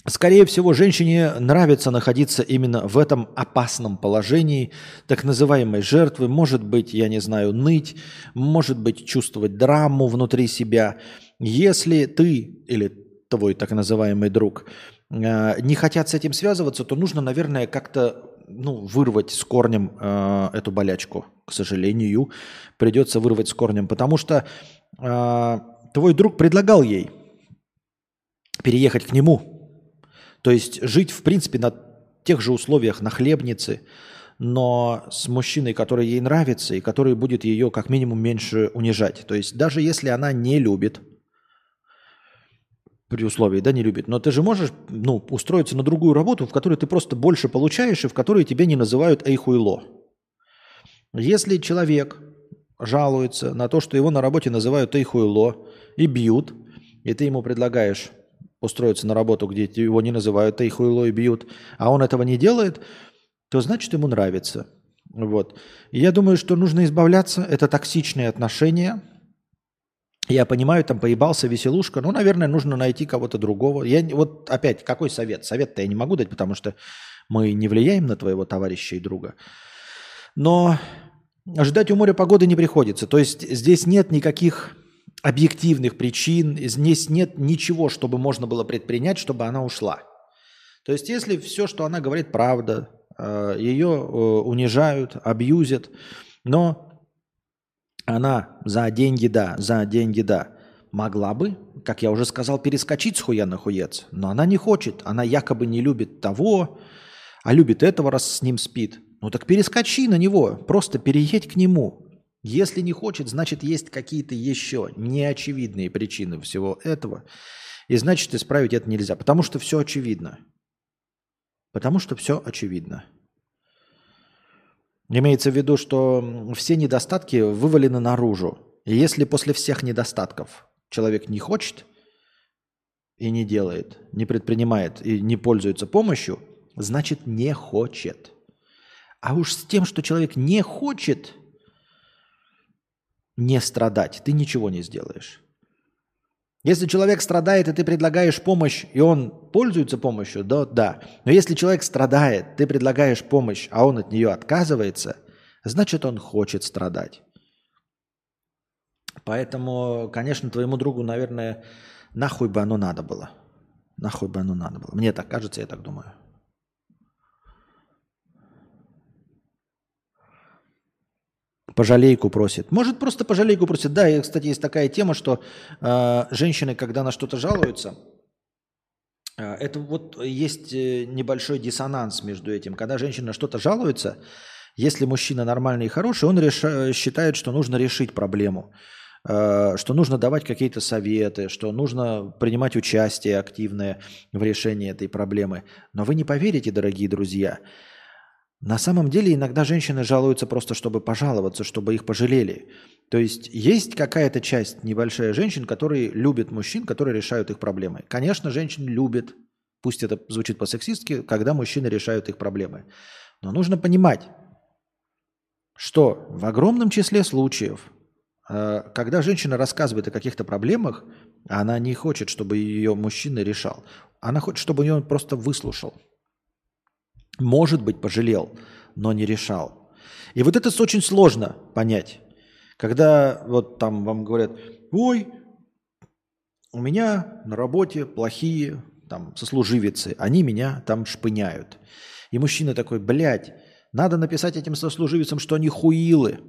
скорее всего, женщине нравится находиться именно в этом опасном положении, так называемой жертвы, может быть, я не знаю, ныть, может быть, чувствовать драму внутри себя. Если ты или твой так называемый друг э, не хотят с этим связываться, то нужно, наверное, как-то ну, вырвать с корнем э, эту болячку. К сожалению, придется вырвать с корнем, потому что э, твой друг предлагал ей переехать к нему. То есть жить, в принципе, на тех же условиях на хлебнице, но с мужчиной, который ей нравится и который будет ее как минимум меньше унижать. То есть даже если она не любит – при условии, да, не любит. Но ты же можешь, ну, устроиться на другую работу, в которой ты просто больше получаешь и в которой тебя не называют эйхуйло. Если человек жалуется на то, что его на работе называют эйхуйло и бьют, и ты ему предлагаешь устроиться на работу, где его не называют эйхуйло и бьют, а он этого не делает, то значит ему нравится. Вот. И я думаю, что нужно избавляться. Это токсичные отношения – я понимаю, там поебался, веселушка. Ну, наверное, нужно найти кого-то другого. Я вот опять, какой совет? Совет-то я не могу дать, потому что мы не влияем на твоего товарища и друга. Но ждать у моря погоды не приходится. То есть здесь нет никаких объективных причин, здесь нет ничего, чтобы можно было предпринять, чтобы она ушла. То есть если все, что она говорит, правда, э, ее э, унижают, абьюзят, но она за деньги, да, за деньги, да, могла бы, как я уже сказал, перескочить с хуя на хуец, но она не хочет, она якобы не любит того, а любит этого, раз с ним спит. Ну так перескочи на него, просто переедь к нему. Если не хочет, значит есть какие-то еще неочевидные причины всего этого. И значит исправить это нельзя, потому что все очевидно. Потому что все очевидно. Имеется в виду, что все недостатки вывалены наружу. И если после всех недостатков человек не хочет и не делает, не предпринимает и не пользуется помощью, значит не хочет. А уж с тем, что человек не хочет не страдать, ты ничего не сделаешь. Если человек страдает, и ты предлагаешь помощь, и он пользуется помощью, да, да. Но если человек страдает, ты предлагаешь помощь, а он от нее отказывается, значит, он хочет страдать. Поэтому, конечно, твоему другу, наверное, нахуй бы оно надо было. Нахуй бы оно надо было. Мне так кажется, я так думаю. Пожалейку просит. Может, просто пожалейку просит. Да, и, кстати, есть такая тема, что э, женщины, когда на что-то жалуются, э, это вот есть э, небольшой диссонанс между этим. Когда женщина на что-то жалуется, если мужчина нормальный и хороший, он реша- считает, что нужно решить проблему, э, что нужно давать какие-то советы, что нужно принимать участие активное в решении этой проблемы. Но вы не поверите, дорогие друзья, На самом деле иногда женщины жалуются просто, чтобы пожаловаться, чтобы их пожалели. То есть есть какая-то часть небольшая женщин, которые любят мужчин, которые решают их проблемы. Конечно, женщин любят, пусть это звучит по-сексистски, когда мужчины решают их проблемы. Но нужно понимать, что в огромном числе случаев, э, когда женщина рассказывает о каких-то проблемах, она не хочет, чтобы ее мужчина решал. Она хочет, чтобы ее просто выслушал. Может быть, пожалел, но не решал. И вот это очень сложно понять. Когда вот там вам говорят, ой, у меня на работе плохие там сослуживицы, они меня там шпыняют. И мужчина такой, блядь, надо написать этим сослуживицам, что они хуилы.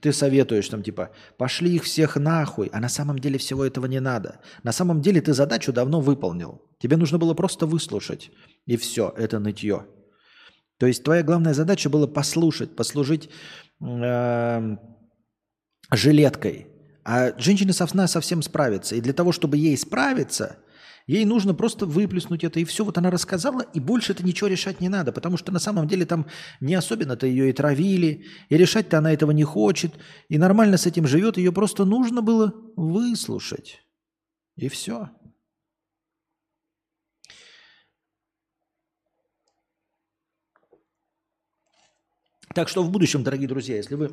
Ты советуешь там типа, пошли их всех нахуй, а на самом деле всего этого не надо. На самом деле ты задачу давно выполнил. Тебе нужно было просто выслушать. И все, это нытье. То есть твоя главная задача была послушать, послужить э, жилеткой. А женщина совсем справится. И для того, чтобы ей справиться, ей нужно просто выплеснуть это. И все, вот она рассказала, и больше это ничего решать не надо. Потому что на самом деле там не особенно-то ее и травили. И решать-то она этого не хочет. И нормально с этим живет. Ее просто нужно было выслушать. И все. Так что в будущем, дорогие друзья, если вы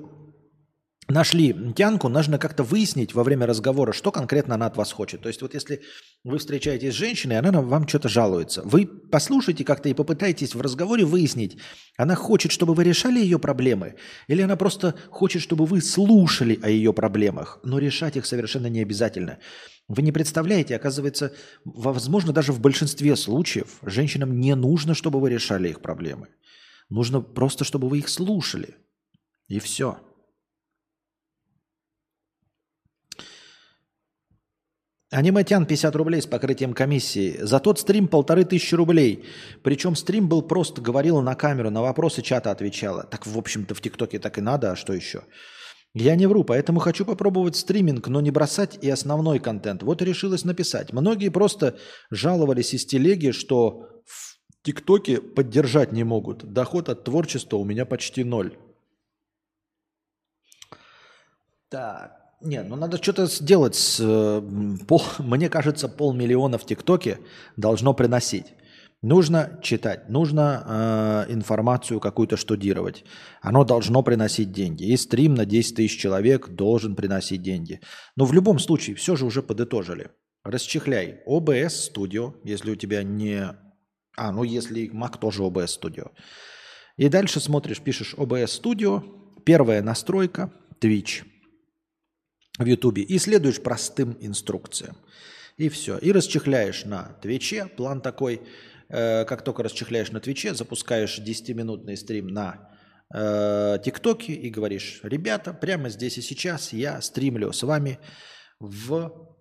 нашли тянку, нужно как-то выяснить во время разговора, что конкретно она от вас хочет. То есть вот если вы встречаетесь с женщиной, она вам что-то жалуется, вы послушайте как-то и попытайтесь в разговоре выяснить, она хочет, чтобы вы решали ее проблемы, или она просто хочет, чтобы вы слушали о ее проблемах, но решать их совершенно не обязательно. Вы не представляете, оказывается, возможно, даже в большинстве случаев женщинам не нужно, чтобы вы решали их проблемы. Нужно просто, чтобы вы их слушали. И все. Аниматян 50 рублей с покрытием комиссии. За тот стрим полторы тысячи рублей. Причем стрим был просто, говорила на камеру, на вопросы чата отвечала. Так, в общем-то, в ТикТоке так и надо, а что еще? Я не вру, поэтому хочу попробовать стриминг, но не бросать и основной контент. Вот и решилась написать. Многие просто жаловались из телеги, что в ТикТоке поддержать не могут. Доход от творчества у меня почти ноль. Так. Нет, ну надо что-то сделать. С, э, пол, мне кажется, полмиллиона в ТикТоке должно приносить. Нужно читать, нужно э, информацию какую-то штудировать. Оно должно приносить деньги. И стрим на 10 тысяч человек должен приносить деньги. Но в любом случае, все же уже подытожили. Расчехляй OBS Studio, если у тебя не... А, ну если Mac тоже OBS Studio. И дальше смотришь, пишешь OBS Studio. Первая настройка, Twitch – в Ютубе и следуешь простым инструкциям. И все. И расчехляешь на Твиче. План такой, э, как только расчехляешь на Твиче, запускаешь 10-минутный стрим на э, ТикТоке и говоришь, ребята, прямо здесь и сейчас я стримлю с вами в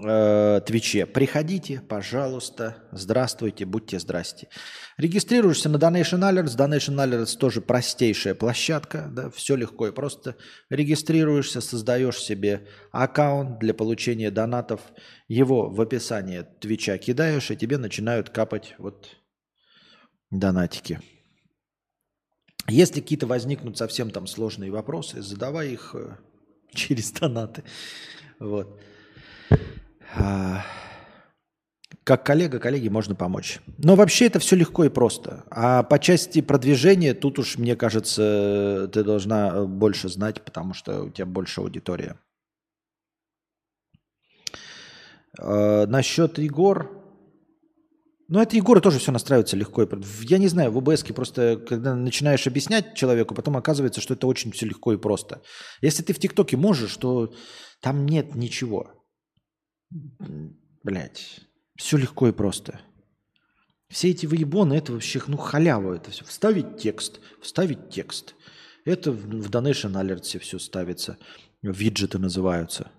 Э, Твиче. Приходите, пожалуйста, здравствуйте, будьте здрасте. Регистрируешься на Donation Alerts. Donation Alerts тоже простейшая площадка, да, все легко и просто. Регистрируешься, создаешь себе аккаунт для получения донатов. Его в описании Твича кидаешь, и тебе начинают капать вот донатики. Если какие-то возникнут совсем там сложные вопросы, задавай их э, через донаты. Вот. А, как коллега, коллеге можно помочь. Но вообще это все легко и просто. А по части продвижения тут уж, мне кажется, ты должна больше знать, потому что у тебя больше аудитория. А, насчет Егор. Ну, это Егора тоже все настраивается легко. Я не знаю, в ОБС просто, когда начинаешь объяснять человеку, потом оказывается, что это очень все легко и просто. Если ты в ТикТоке можешь, то там нет ничего. Блять, все легко и просто. Все эти выебоны, это вообще, ну, халява это все. Вставить текст, вставить текст. Это в Donation Alert все ставится. Виджеты называются.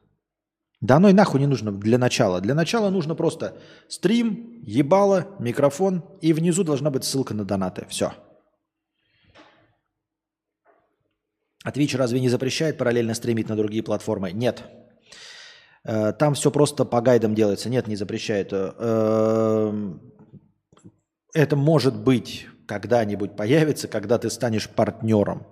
Да оно и нахуй не нужно для начала. Для начала нужно просто стрим, ебало, микрофон, и внизу должна быть ссылка на донаты. Все. А Twitch разве не запрещает параллельно стримить на другие платформы? Нет. Э, там все просто по гайдам делается. Нет, не запрещает. Эм, это может быть когда-нибудь появится, когда ты станешь партнером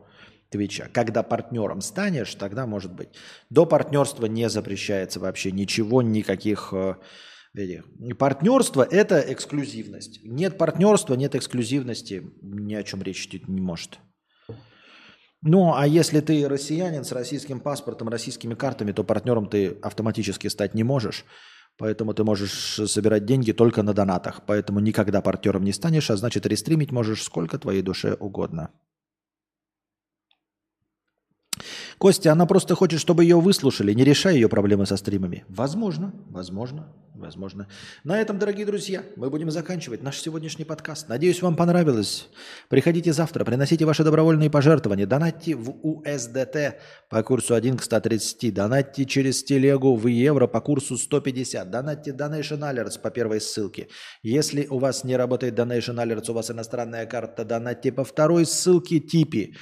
Твича. Когда партнером станешь, тогда может быть. До партнерства не запрещается вообще ничего, никаких... Э, партнерство – это эксклюзивность. Нет партнерства, нет эксклюзивности, ни о чем речь идти не может. Ну, а если ты россиянин с российским паспортом, российскими картами, то партнером ты автоматически стать не можешь. Поэтому ты можешь собирать деньги только на донатах. Поэтому никогда партнером не станешь, а значит рестримить можешь сколько твоей душе угодно. Костя, она просто хочет, чтобы ее выслушали, не решая ее проблемы со стримами. Возможно, возможно, возможно. На этом, дорогие друзья, мы будем заканчивать наш сегодняшний подкаст. Надеюсь, вам понравилось. Приходите завтра, приносите ваши добровольные пожертвования, донатьте в USDT по курсу 1 к 130, донатьте через телегу в евро по курсу 150, донатьте Donation Alerts по первой ссылке. Если у вас не работает Donation Alerts, у вас иностранная карта, донатьте по второй ссылке Типи.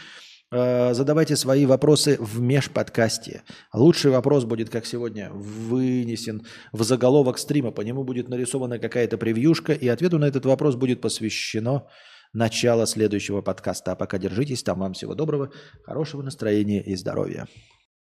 Э, задавайте свои вопросы в межподкасте. Лучший вопрос будет, как сегодня, вынесен в заголовок стрима. По нему будет нарисована какая-то превьюшка, и ответу на этот вопрос будет посвящено начало следующего подкаста. А пока держитесь там. Вам всего доброго, хорошего настроения и здоровья.